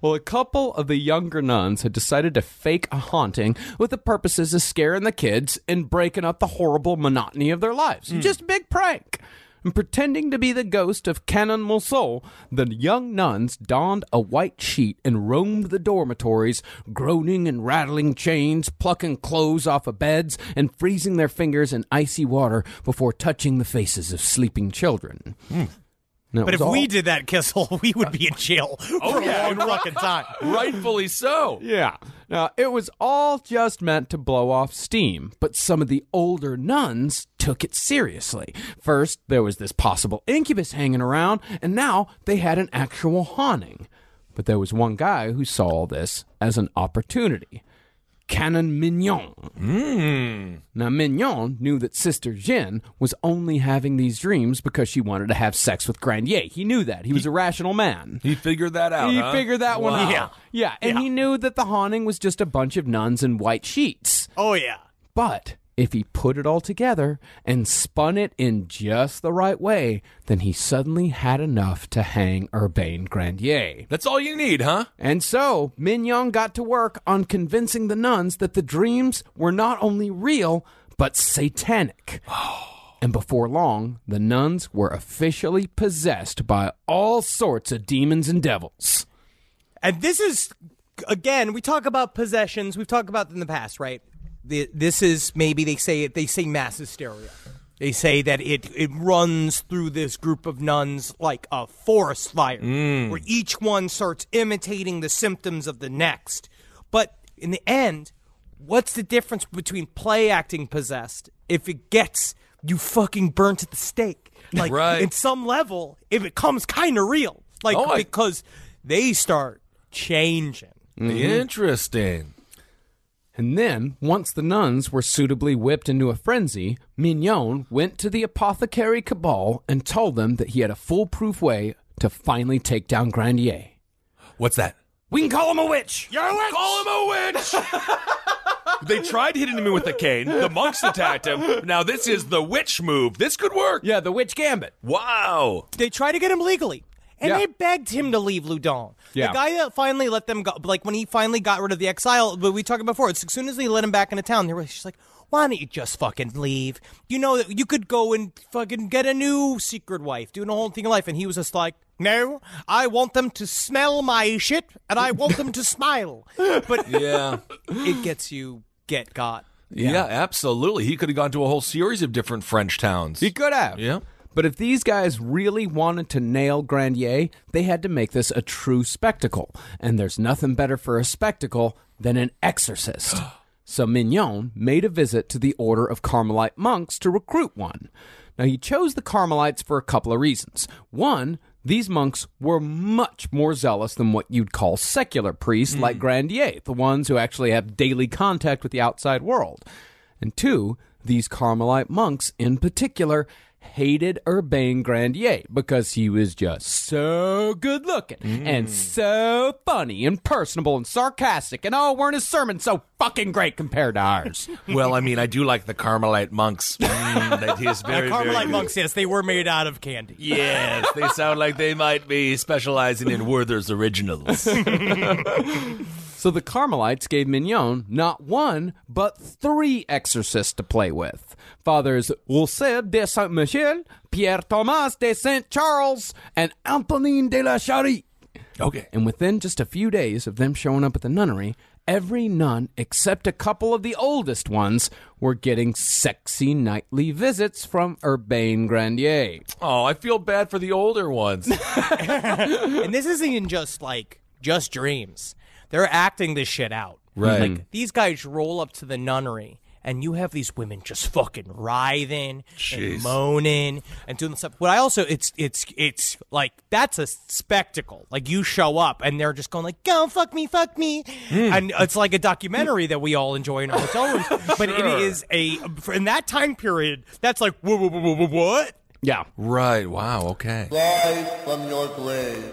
Well, a couple of the younger nuns had decided to fake a haunting with the purposes of scaring the kids and breaking up the horrible monotony of their lives. Hmm. Just a big prank. And pretending to be the ghost of Canon Moussaut, the young nuns donned a white sheet and roamed the dormitories, groaning and rattling chains, plucking clothes off of beds, and freezing their fingers in icy water before touching the faces of sleeping children. And it But if all- we did that, Kissel, we would be in jail Oh, for a long fucking time. Rightfully so. Yeah. Now, it was all just meant to blow off steam, but some of the older nuns took it seriously. First, there was this possible incubus hanging around, and now they had an actual haunting. But there was one guy who saw all this as an opportunity. Canon Mignon. Hmm. Now, Mignon knew that Sister Jeanne was only having these dreams because she wanted to have sex with Grandier. He knew that. He was a rational man. He figured that out. He huh? figured that one out. Yeah. Yeah. And he knew that the haunting was just a bunch of nuns in white sheets. Oh, yeah. But if he put it all together and spun it in just the right way, then he suddenly had enough to hang Urbain Grandier. That's all you need, huh? And so Mignon got to work on convincing the nuns that the dreams were not only real, but satanic. And before long, the nuns were officially possessed by all sorts of demons and devils. And this is, again, we talk about possessions. We've talked about in the past, right? The, this is maybe they say it. they say mass hysteria. They say that it it runs through this group of nuns like a forest fire, mm. where each one starts imitating the symptoms of the next. But in the end, what's the difference between play acting possessed if it gets you fucking burnt at the stake? Like, Right. in some level, it becomes kind of real. Like, Oh, I- because they start changing. Interesting. And then, once the nuns were suitably whipped into a frenzy, Mignon went to the apothecary cabal and told them that he had a foolproof way to finally take down Grandier. What's that? We can call him a witch! You're a witch! Call him a witch! they tried hitting him with a cane. The monks attacked him. Now this is the witch move. This could work. Yeah, the witch gambit. Wow. They tried to get him legally. And Yeah. they begged him to leave Loudun. Yeah. The guy that finally let them go, like when he finally got rid of the exile, but we talked about before, it's as soon as they let him back into town, they were just like, why don't you just fucking leave? You know that you could go and fucking get a new secret wife, doing a whole thing of life. And he was just like, no, I want them to smell my shit and I want them to smile. But Yeah. it gets you get got. yeah. absolutely. He could have gone to a whole series of different French towns. He could have. Yeah. But if these guys really wanted to nail Grandier, they had to make this a true spectacle. And there's nothing better for a spectacle than an exorcist. so Mignon made a visit to the Order of Carmelite monks to recruit one. Now, he chose the Carmelites for a couple of reasons. One, these monks were much more zealous than what you'd call secular priests like hmm. Grandier, the ones who actually have daily contact with the outside world. And two, these Carmelite monks in particular hated Urbain Grandier because he was just so good looking and so funny and personable and sarcastic and oh weren't his sermons so fucking great compared to ours Well, I mean, I do like the Carmelite monks. Mm, that is very, The Carmelite very monks, yes, they were made out of candy. Yes, they sound like they might be specializing in Werther's originals. So the Carmelites gave Mignon not one, but three exorcists to play with. Fathers Eusebe de Saint Michel, Pierre Thomas de Saint Charles, and Antonin de la Charite. Okay. And within just a few days of them showing up at the nunnery, every nun except a couple of the oldest ones were getting sexy nightly visits from Urbain Grandier. Oh, I feel bad for the older ones. and this isn't even just like just dreams. They're acting this shit out. Right. Like these guys roll up to the nunnery and you have these women just fucking writhing Jeez. and moaning and doing stuff. But I also it's it's it's like that's a spectacle. Like you show up and they're just going like, "Go fuck me, fuck me," hmm. and it's like a documentary that we all enjoy in our hotel rooms. But it is a in that time period. That's like whoa, whoa, whoa, whoa, whoa, what? Yeah. right. Wow. Okay. Live from your grave.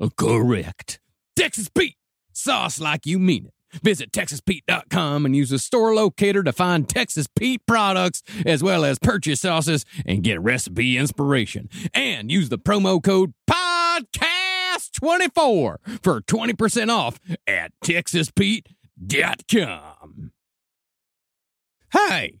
Oh, correct. Texas Pete, sauce like you mean it. Visit TexasPete.com and use the store locator to find Texas Pete products as well as purchase sauces and get recipe inspiration. And use the promo code PODCAST24 for 20% off at TexasPete.com. Hey,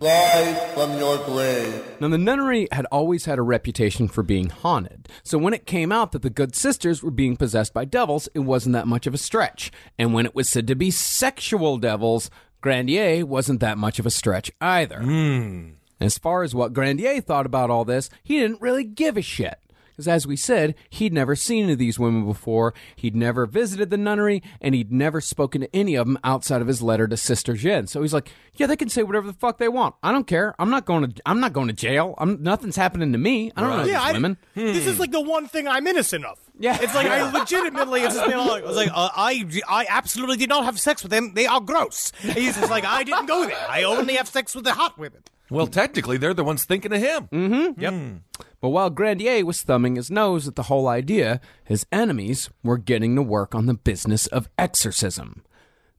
Live from your grave. Now, the nunnery had always had a reputation for being haunted, so when it came out that the good sisters were being possessed by devils, it wasn't that much of a stretch. And when it was said to be sexual devils, Grandier wasn't that much of a stretch either. Hmm. As far as what Grandier thought about all this, he didn't really give a shit. Because as we said, he'd never seen any of these women before, he'd never visited the nunnery, and he'd never spoken to any of them outside of his letter to Sister Jeanne. So he's like, "Yeah, they can say whatever the fuck they want. I don't care. I'm not going to. I'm not going to jail. I'm nothing's happening to me. I don't know Yeah, these I- women." This is like the one thing I'm innocent of. Yeah. It's like I legitimately, it's just been like, I was like, uh, I, I absolutely did not have sex with them. They are gross. He's just like, I didn't go there. I only have sex with the hot women. Well, technically, they're the ones thinking of him. Mm-hmm. Yep. But while Grandier was thumbing his nose at the whole idea, his enemies were getting to work on the business of exorcism.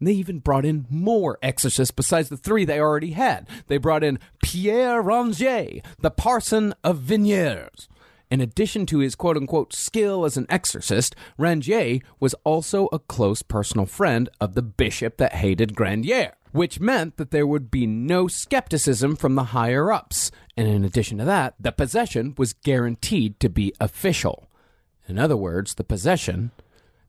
They even brought in more exorcists besides the three they already had. They brought in Pierre Rangier, the parson of Vignières. In addition to his quote unquote skill as an exorcist, Rangier was also a close personal friend of the bishop that hated Grandier, which meant that there would be no skepticism from the higher ups. And in addition to that, the possession was guaranteed to be official. In other words, the possession,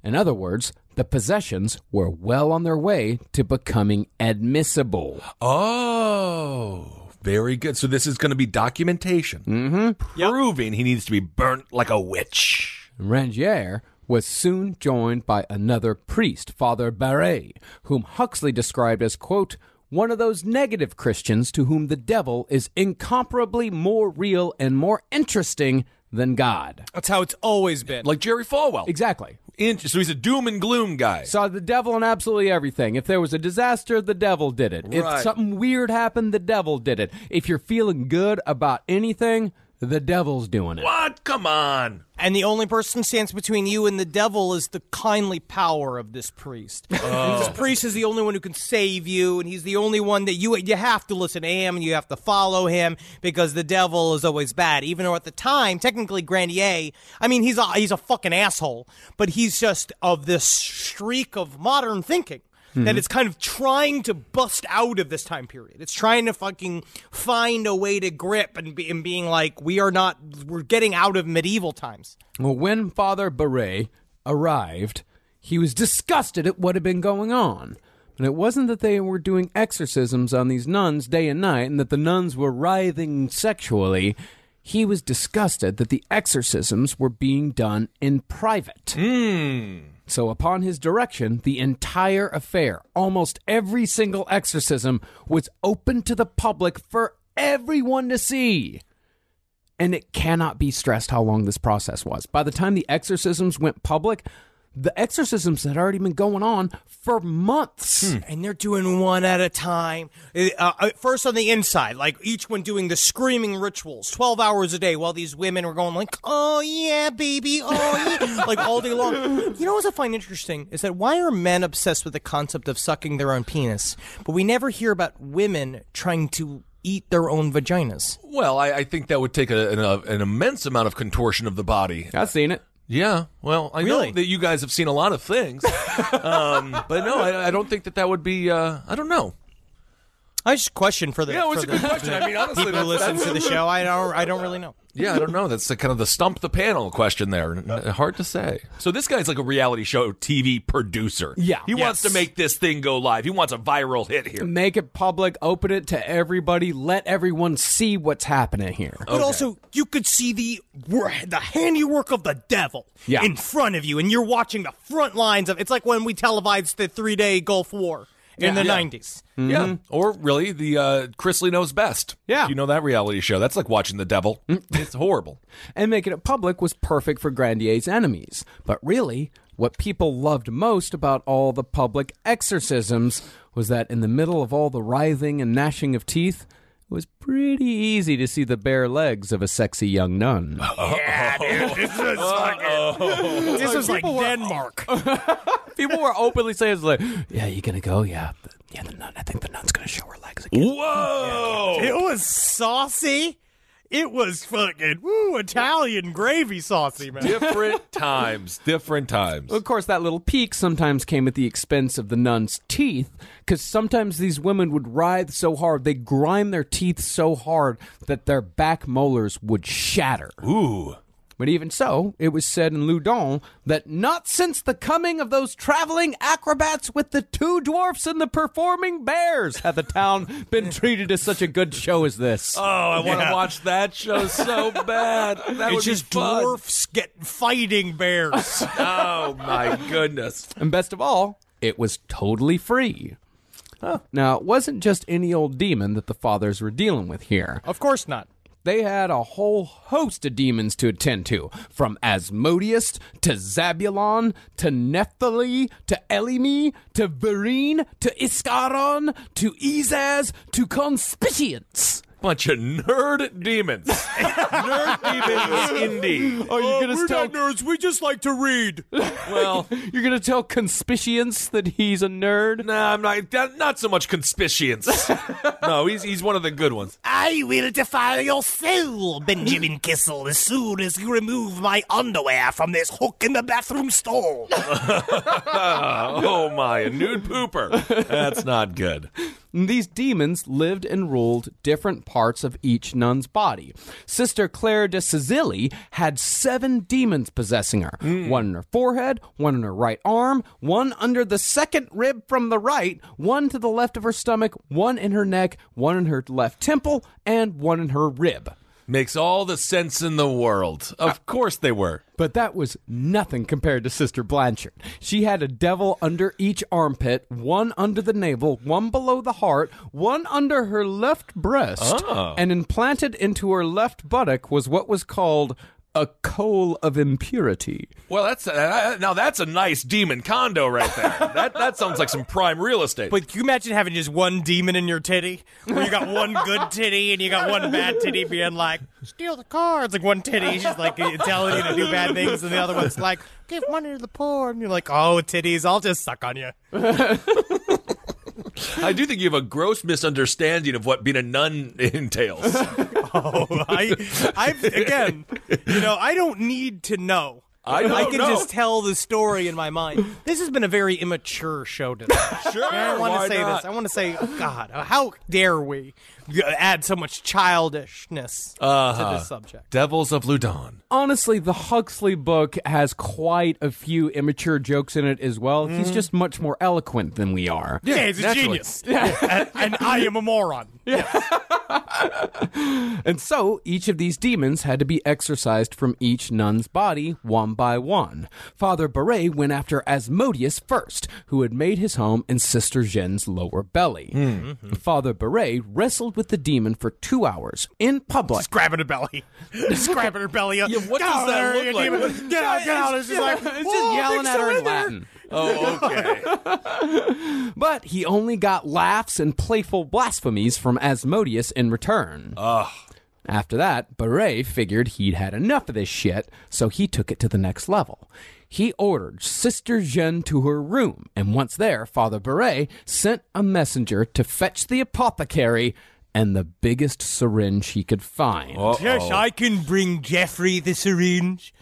in other words, the possessions were well on their way to becoming admissible. Oh, very good. So this is going to be documentation Mm-hmm. proving he needs to be burnt like a witch. Rangier was soon joined by another priest, Father Barré, whom Huxley described as, quote, one of those negative Christians to whom the devil is incomparably more real and more interesting than God. That's how it's always been. Like Jerry Falwell. Exactly. So he's a doom and gloom guy. Saw the devil in absolutely everything. If there was a disaster, the devil did it. Right. If something weird happened, the devil did it. If you're feeling good about anything, the devil's doing it. What? Come on. And the only person stands between you and the devil is the kindly power of this priest. And This priest is the only one who can save you, and he's the only one that you you have to listen to him and you have to follow him because the devil is always bad. Even though at the time, technically Grandier, I mean he's a he's a fucking asshole, but he's just of this streak of modern thinking. That hmm. it's kind of trying to bust out of this time period. It's trying to fucking find a way to grip and, be, and being like, we are not, we're getting out of medieval times. Well, when Father Barré arrived, he was disgusted at what had been going on. And it wasn't that they were doing exorcisms on these nuns day and night and that the nuns were writhing sexually. He was disgusted that the exorcisms were being done in private. Hmm. So, upon his direction, the entire affair, almost every single exorcism, was open to the public for everyone to see. And it cannot be stressed how long this process was. By the time the exorcisms went public, the exorcisms had already been going on for months. And they're doing one at a time. Uh, uh, first on the inside, like each one doing the screaming rituals, 12 hours a day, while these women were going like, oh yeah, baby, oh yeah, like all day long. You know what I find interesting is that why are men obsessed with the concept of sucking their own penis, but we never hear about women trying to eat their own vaginas? Well, I, I think that would take a, an, a, an immense amount of contortion of the body. I've seen it. Yeah, well, I Really? know that you guys have seen a lot of things, um, but no, I, I don't think that that would be. Uh, I don't know. I just question for the Yeah, it was a good the- question. I mean, honestly, people who that's- listen to the show. I don't I don't really know. Yeah, I don't know. That's the, kind of the stump the panel question there. N- Hard to say. So this guy's like a reality show TV producer. Yeah. he wants to make this thing go live. He wants a viral hit here. Make it public, open it to everybody, let everyone see what's happening here. But also, you could see the wor- the handiwork of the devil Yeah. in front of you, and you're watching the front lines of. It's like when we televised the three day Gulf War in the Yeah. '90s. Yeah, or really the uh, Chrisley knows best. Yeah. you know that reality show. That's like watching the devil. it's horrible. and making it public was perfect for Grandier's enemies. But really, what people loved most about all the public exorcisms was that in the middle of all the writhing and gnashing of teeth, it was pretty easy to see the bare legs of a sexy young nun. Yeah, dude, this was fucking. This was like Denmark. People were openly saying, it's like, "Yeah, you gonna go? Yeah, yeah. The nun. I think the nun's gonna show her legs again." Whoa! It was saucy. It was fucking woo Italian gravy saucy, man. different times. Different times. Of course, that little peak sometimes came at the expense of the nun's teeth, because sometimes these women would writhe so hard, they grind their teeth so hard that their back molars would shatter. Ooh. But even so, it was said in Loudun that not since the coming of those traveling acrobats with the two dwarfs and the performing bears had the town been treated as such a good show as this. Oh, I want to watch that show so bad. That would it's just be dwarfs get fighting bears. Oh my goodness. And best of all, it was totally free. Now, it wasn't just any old demon that the fathers were dealing with here. of course not. They had a whole host of demons to attend to, from Asmodeus to Zabulon to Nephtali to Elimi to Verine to Isacaaron to Ezaz to Conspicuous. Bunch of nerd demons. nerd demons indeed. Are you gonna tell? nerds. We just like to read. Well, You're gonna tell Conspicuous that he's a nerd? nah, I'm not not- not so much conspicuous. no, he's he's one of the good ones. I will defile your soul, Benjamin Kissel, as soon as you remove my underwear from this hook in the bathroom stall. Oh my, a nude pooper. That's not good. These demons lived and ruled different parts of each nun's body. Sister Claire de Sazilly had seven demons possessing her hmm. one in her forehead, one in her right arm, one under the second rib from the right, one to the left of her stomach, one in her neck, one in her left temple, and one in her rib. Makes all the sense in the world. Of course they were. But that was nothing compared to Sister Blanchard. She had a devil under each armpit, one under the navel, one below the heart, one under her left breast, ah. and implanted into her left buttock was what was called a coal of impurity. Well, that's uh, now that's a nice demon condo right there. that that sounds like some prime real estate. But can you imagine having just one demon in your titty? Where you got one good titty and you got one bad titty being like, steal the car. It's like one titty, she's like telling you to do bad things, and the other one's like, give money to the poor. And you're like, oh, titties, I'll just suck on you. I do think you have a gross misunderstanding of what being a nun entails. Oh, I, I again, you know, I don't need to know. I don't can know. just tell the story in my mind. This has been a very immature show today. Sure, I want to say not? this. I want to say, oh, God, how dare we add so much childishness Uh-huh. to this subject? Devils of Loudun. Honestly, the Huxley book has quite a few immature jokes in it as well. He's mm-hmm. just much more eloquent than we are. Yeah, he's a naturally. genius. and, and I am a moron. And so each of these demons had to be exorcised from each nun's body one by one. Father Barré went after Asmodeus first, who had made his home in Sister Jeanne's lower belly. Hmm. Mm-hmm. Father Barré wrestled with the demon for two hours in public. Just grabbing her belly. Just grabbing her belly. Yeah, what get does out that look like? Get out, get out. It's just like, It's just yelling at her in surrender." Latin. Oh, okay. But he only got laughs and playful blasphemies from Asmodeus in return. Ugh. After that, Barré figured he'd had enough of this shit, so he took it to the next level. He ordered Sister Jeanne to her room, and once there, Father Barré sent a messenger to fetch the apothecary and the biggest syringe he could find. oh Yes, I can bring Jeffrey the syringe.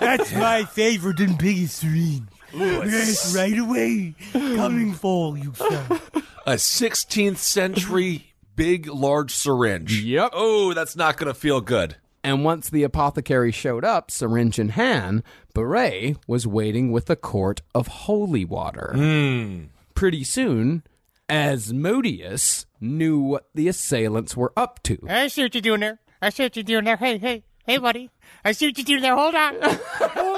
That's my favorite and biggest syringe. Yes, right away. Coming for you, son. A 16th century big, large syringe. Yep. Oh, that's not going to feel good. And once the apothecary showed up, syringe in hand, Barré was waiting with a quart of holy water. Hmm. Pretty soon, Asmodeus knew what the assailants were up to. I see what you're doing there. I see what you're doing there. Hey, hey, hey, buddy. I see what you're doing there. Hold on. Hold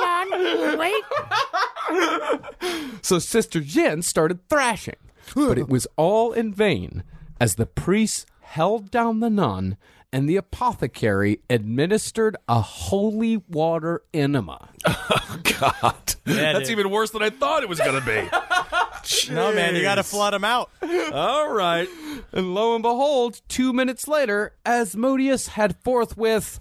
on. Wait. So Sister Jeanne started thrashing, but it was all in vain as the priests held down the nun and the apothecary administered a holy water enema. Oh, God. That's even worse than I thought it was going to be. No, man, you got to flood him out. All right. And lo and behold, two minutes later, Asmodeus had forthwith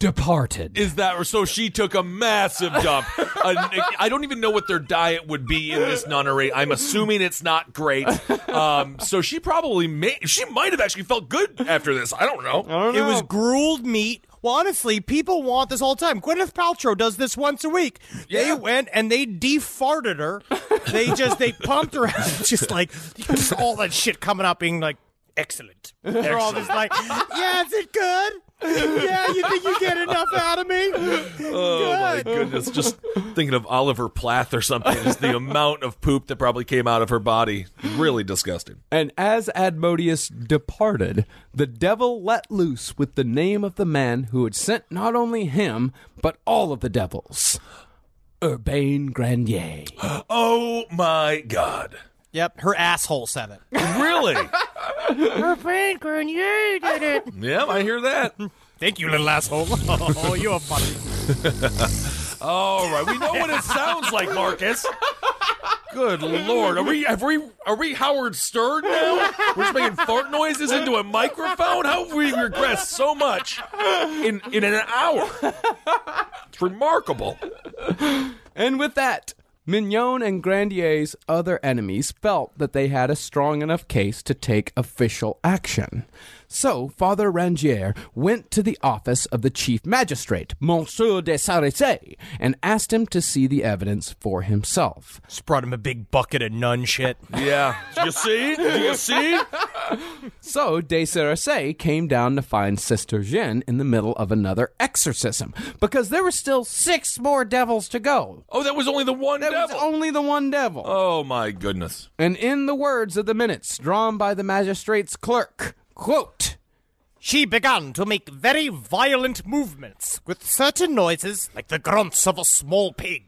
departed. Is that so? She took a massive dump. Uh, I don't even know what their diet would be in this nunnery. I'm assuming it's not great. Um, so she probably may. She might have actually felt good after this. I don't know. I don't know. It was grilled meat. Well, honestly, people want this all the time. Gwyneth Paltrow does this once a week. They went and they defarted her. They just they pumped her out, just like all that shit coming up, being like excellent. They're all just like, yeah, is it good? Yeah, you think you get enough out of me? Oh my goodness! Just thinking of Oliver Plath or something. Just the amount of poop that probably came out of her body. Really disgusting. And as Asmodeus departed, the devil let loose with the name of the man who had sent not only him, but all of the devils. Urbain Grandier. Oh my god! Yep, her asshole said it. Really? Her friend Grenier did it. yeah, I hear that. Thank you, little asshole. Oh, you're funny. All right, we know what it sounds like, Marcus. Good lord, are we have we are we Howard Stern now? We're just making fart noises into a microphone. How have we regressed so much in in an hour? It's remarkable. And with that, Mignon and Grandier's other enemies felt that they had a strong enough case to take official action. So Father Rangier went to the office of the chief magistrate, Monsieur de Sarisse, and asked him to see the evidence for himself. Just brought him a big bucket of nun shit. Yeah, you see? Do you see? So de Sarisse came down to find Sister Jeanne in the middle of another exorcism because there were still six more devils to go. Oh, that was only the one That was devil. only the one devil. Oh my goodness. And in the words of the minutes drawn by the magistrate's clerk, quote, She began to make very violent movements with certain noises like the grunts of a small pig.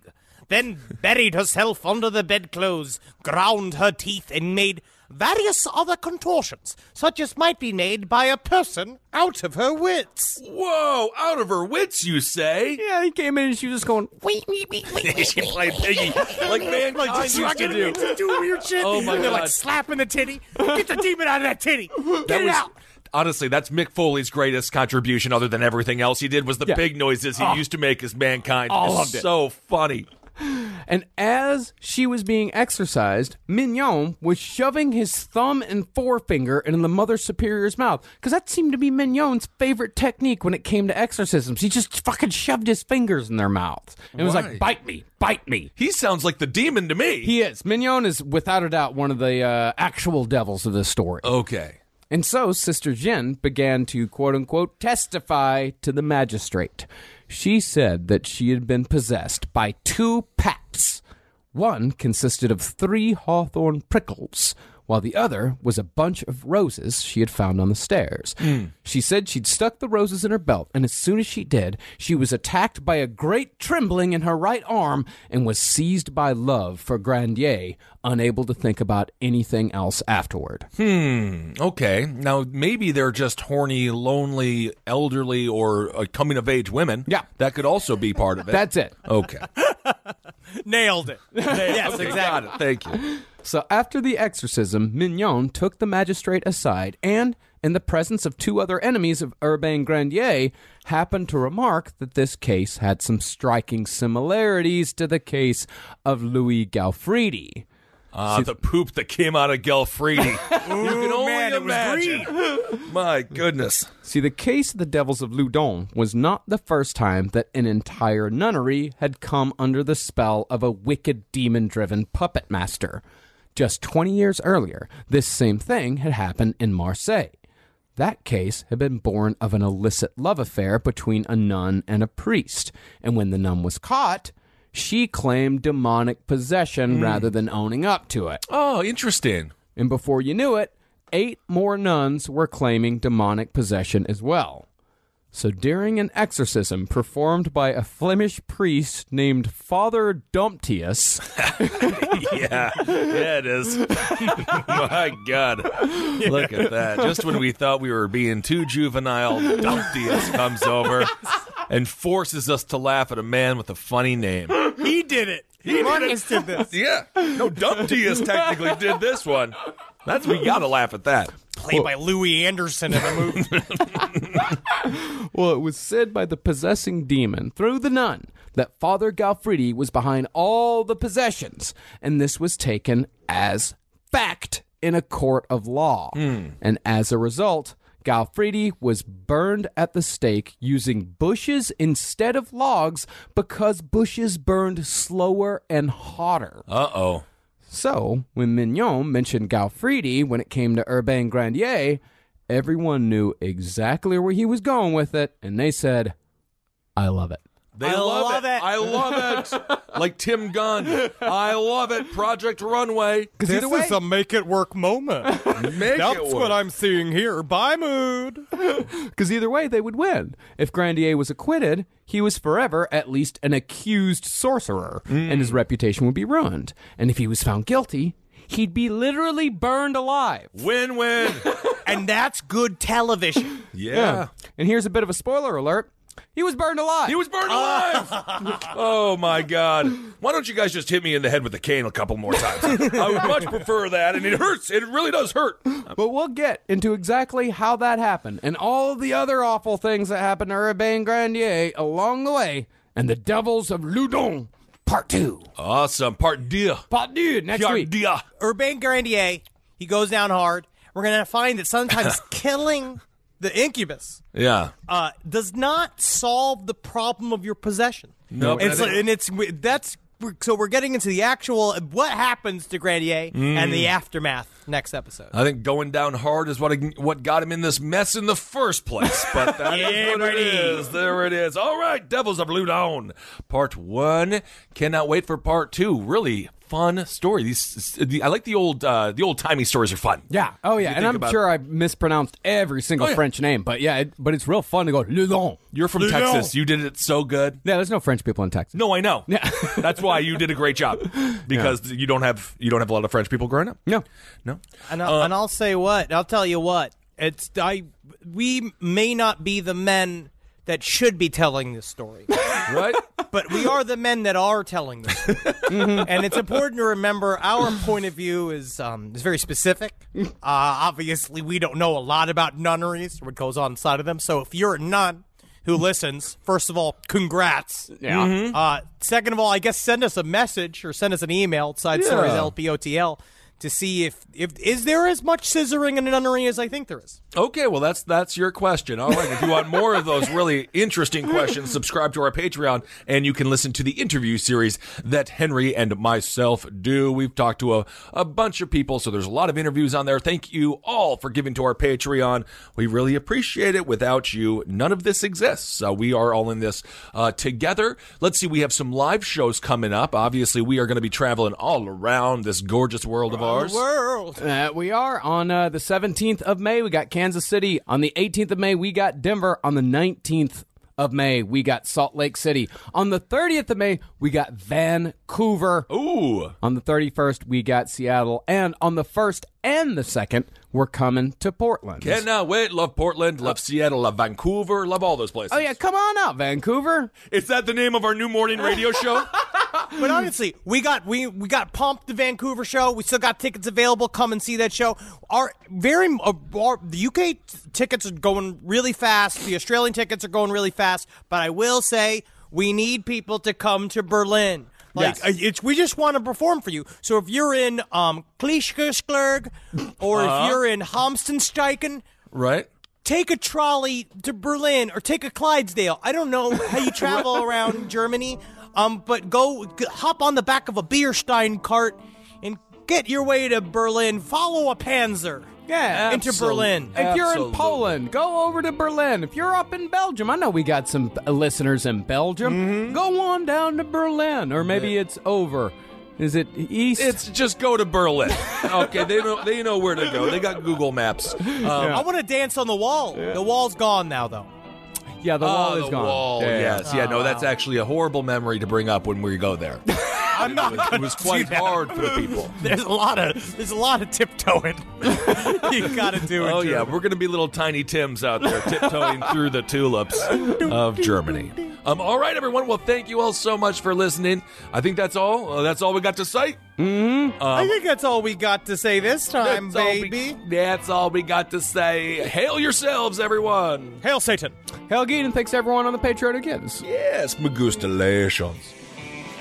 Then buried herself under the bedclothes, ground her teeth, and made various other contortions, such as might be made by a person out of her wits. Whoa, out of her wits, you say? Yeah, he came in and she was just going, Wait, wait, wait, wait, wait. she played piggy like man Like used just to fucking do. to do weird shit. Oh my and they're God. like slapping the titty. Get the demon out of that titty. Get That it was out. honestly, that's Mick Foley's greatest contribution, other than everything else he did, was the Yeah. big noises he oh. used to make as mankind. All It's of it. So funny. And as she was being exorcised, Mignon was shoving his thumb and forefinger into the Mother Superior's mouth. Because that seemed to be Mignon's favorite technique when it came to exorcisms. He just fucking shoved his fingers in their mouths. And was like, bite me, bite me. He sounds like the demon to me. He is. Mignon is without a doubt one of the uh, actual devils of this story. okay. And so Sister Jeanne began to quote unquote testify to the magistrate. She said that she had been possessed by two paps. One consisted of three hawthorn prickles, while the other was a bunch of roses she had found on the stairs. She said she'd stuck the roses in her belt, and as soon as she did, she was attacked by a great trembling in her right arm and was seized by love for Grandier, unable to think about anything else afterward. Okay. Now, maybe they're just horny, lonely, elderly, or uh, coming of age women. Yeah. That could also be part of it. That's it. okay. Nailed it. yes, Okay, exactly. Got it. Thank you. So after the exorcism, Mignon took the magistrate aside and, in the presence of two other enemies of Urbain Grandier, happened to remark that this case had some striking similarities to the case of Louis Gaufridi. Ah, the poop that came out of Gaufridi. you can only man, imagine. My goodness. See, the case of the devils of Loudun was not the first time that an entire nunnery had come under the spell of a wicked demon driven puppet master. Just 20 years earlier, this same thing had happened in Marseille. That case had been born of an illicit love affair between a nun and a priest, and when the nun was caught, she claimed demonic possession hmm. rather than owning up to it. Oh, interesting. And before you knew it, eight more nuns were claiming demonic possession as well. So during an exorcism performed by a Flemish priest named Father Domptius, Yeah, yeah, it is. My God, look at that! Just when we thought we were being too juvenile, Domptius comes over and forces us to laugh at a man with a funny name. He did it. He Marcus did this. Yeah, no, Domptius technically did this one. That's we gotta laugh at that. Played by Louie Anderson in the movie. well, it was said by the possessing demon through the nun that Father Gaufridi was behind all the possessions, and this was taken as fact in a court of law. And as a result, Gaufridi was burned at the stake using bushes instead of logs because bushes burned slower and hotter. Uh oh. So, when Mignon mentioned Gaufridi when it came to Urbain Grandier, everyone knew exactly where he was going with it, and they said, I love it. They I love, love it. I love it. like Tim Gunn. I love it. Project Runway. This either way- is a make it work moment. Make That's it work. what I'm seeing here. Bye, mood. Because either way, they would win. If Grandier was acquitted, he was forever at least an accused sorcerer, and his mm. reputation would be ruined. And if he was found guilty, he'd be literally burned alive. Win win. and that's good television. Yeah. And here's a bit of a spoiler alert he was burned alive. He was burned alive. oh my god! Why don't you guys just hit me in the head with a cane a couple more times? I would much prefer that, and it hurts. It really does hurt. But we'll get into exactly how that happened and all the other awful things that happened to Urbain Grandier along the way and the Devils of Loudun, Part 2. Awesome. Part deux. Part 2 next Part week. deux. Urbain Grandier, he goes down hard. We're going to find that sometimes killing the incubus Yeah. uh, does not solve the problem of your possession. No, I it's think- and it's that's so we're getting into the actual what happens to Grandier and the aftermath next episode. I think going down hard is what what got him in this mess in the first place. But that is Yeah, what it is. There it is. All right, Devils of Loudun, part one. Cannot wait for part two. Really fun story. These I like the old uh, the old timey stories are fun. Yeah. Oh, yeah. And I'm about- sure I mispronounced every single Oh, yeah. French name, but yeah, it, but it's real fun to go Loudun. You're from Loudon. Texas. You did it so good. Yeah, there's no French people in Texas. No, I know. Yeah. That's why you did a great job because you don't have you don't have a lot of French people growing up. No. No. And I'll, and I'll say what I'll tell you what it's I we may not be the men that should be telling this story, Right? but we are the men that are telling this. Story. And it's important to remember our point of view is um, is very specific. Uh, obviously, we don't know a lot about nunneries or what goes on inside of them. So if you're a nun who listens, first of all, congrats. Yeah. Uh, second of all, I guess send us a message or send us an email, side stories LPOTL, to see if if is there as much scissoring in a nunnery as I think there is. Okay, well that's that's your question. All right, if you want more of those really interesting questions, subscribe to our Patreon and you can listen to the interview series that Henry and myself do. We've talked to a, a bunch of people, so there's a lot of interviews on there. Thank you all for giving to our Patreon. We really appreciate it. Without you, none of this exists. So we are all in this uh, together. Let's see, we have some live shows coming up. Obviously, we are going to be traveling all around this gorgeous world of ours. World. Uh, we are on uh, the 17th of May. We got Kansas City. On the 18th of May, we got Denver. On the 19th of May, we got Salt Lake City. On the 30th of May, we got Vancouver. Ooh. On the 31st, we got Seattle. And on the 1st and the 2nd, we're coming to Portland. Cannot wait. Love Portland. Love Seattle. Love Vancouver. Love all those places. Oh, yeah, come on out, Vancouver. Is that the name of our new morning radio show? But honestly, we got we we got pumped the Vancouver show. We still got tickets available. Come and see that show. Our very uh, our, the UK t- tickets are going really fast. The Australian tickets are going really fast. But I will say we need people to come to Berlin. Like Yes. uh, it's we just want to perform for you. So if you're in um or if you're in Hamstensteichen, right? take a trolley to Berlin or take a Clydesdale. I don't know how you travel around Germany, um, but go g- hop on the back of a Bierstein cart and get your way to Berlin. Follow a Panzer. Yeah, into absolute- Berlin. If you're in Absolutely. Poland, go over to Berlin. If you're up in Belgium, I know we got some uh, listeners in Belgium. Mm-hmm. Go on down to Berlin, or maybe it's over. Is it east? It's just go to Berlin. Okay, they know they know where to go. They got Google Maps. Um, I want to dance on the wall. The wall's gone now, though. Yeah, the ah, wall oh, is the gone. wall. Yeah, yeah. yes, yeah. No, that's ah. actually a horrible memory to bring up when we go there. I'm not. It was quite hard for the people. There's a lot of there's a lot of tiptoeing. you got to do it. Oh yeah, we're gonna be little tiny Tims out there tiptoeing through the tulips of Germany. Um, all right, everyone. Well, thank you all so much for listening. I think that's all. Uh, that's all we got to say. I think that's all we got to say this time, That's all we- baby. that's all we got to say. Hail yourselves, everyone. Hail Satan. Hail Geet, and thanks everyone on the Patreon who gives. Yes, magustalations.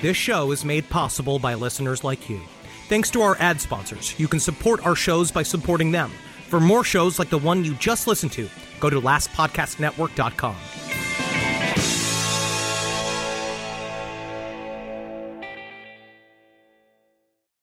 This show is made possible by listeners like you. Thanks to our ad sponsors, you can support our shows by supporting them. For more shows like the one you just listened to, go to lastpodcastnetwork.com.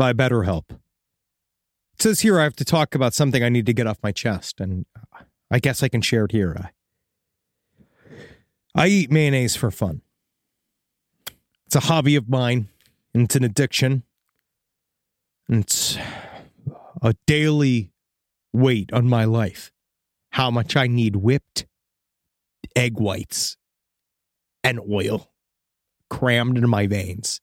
by BetterHelp. It says here I have to talk about something I need to get off my chest, and I guess I can share it here. I, I eat mayonnaise for fun. It's a hobby of mine, and it's an addiction. And it's a daily weight on my life. How much I need whipped egg whites and oil crammed into my veins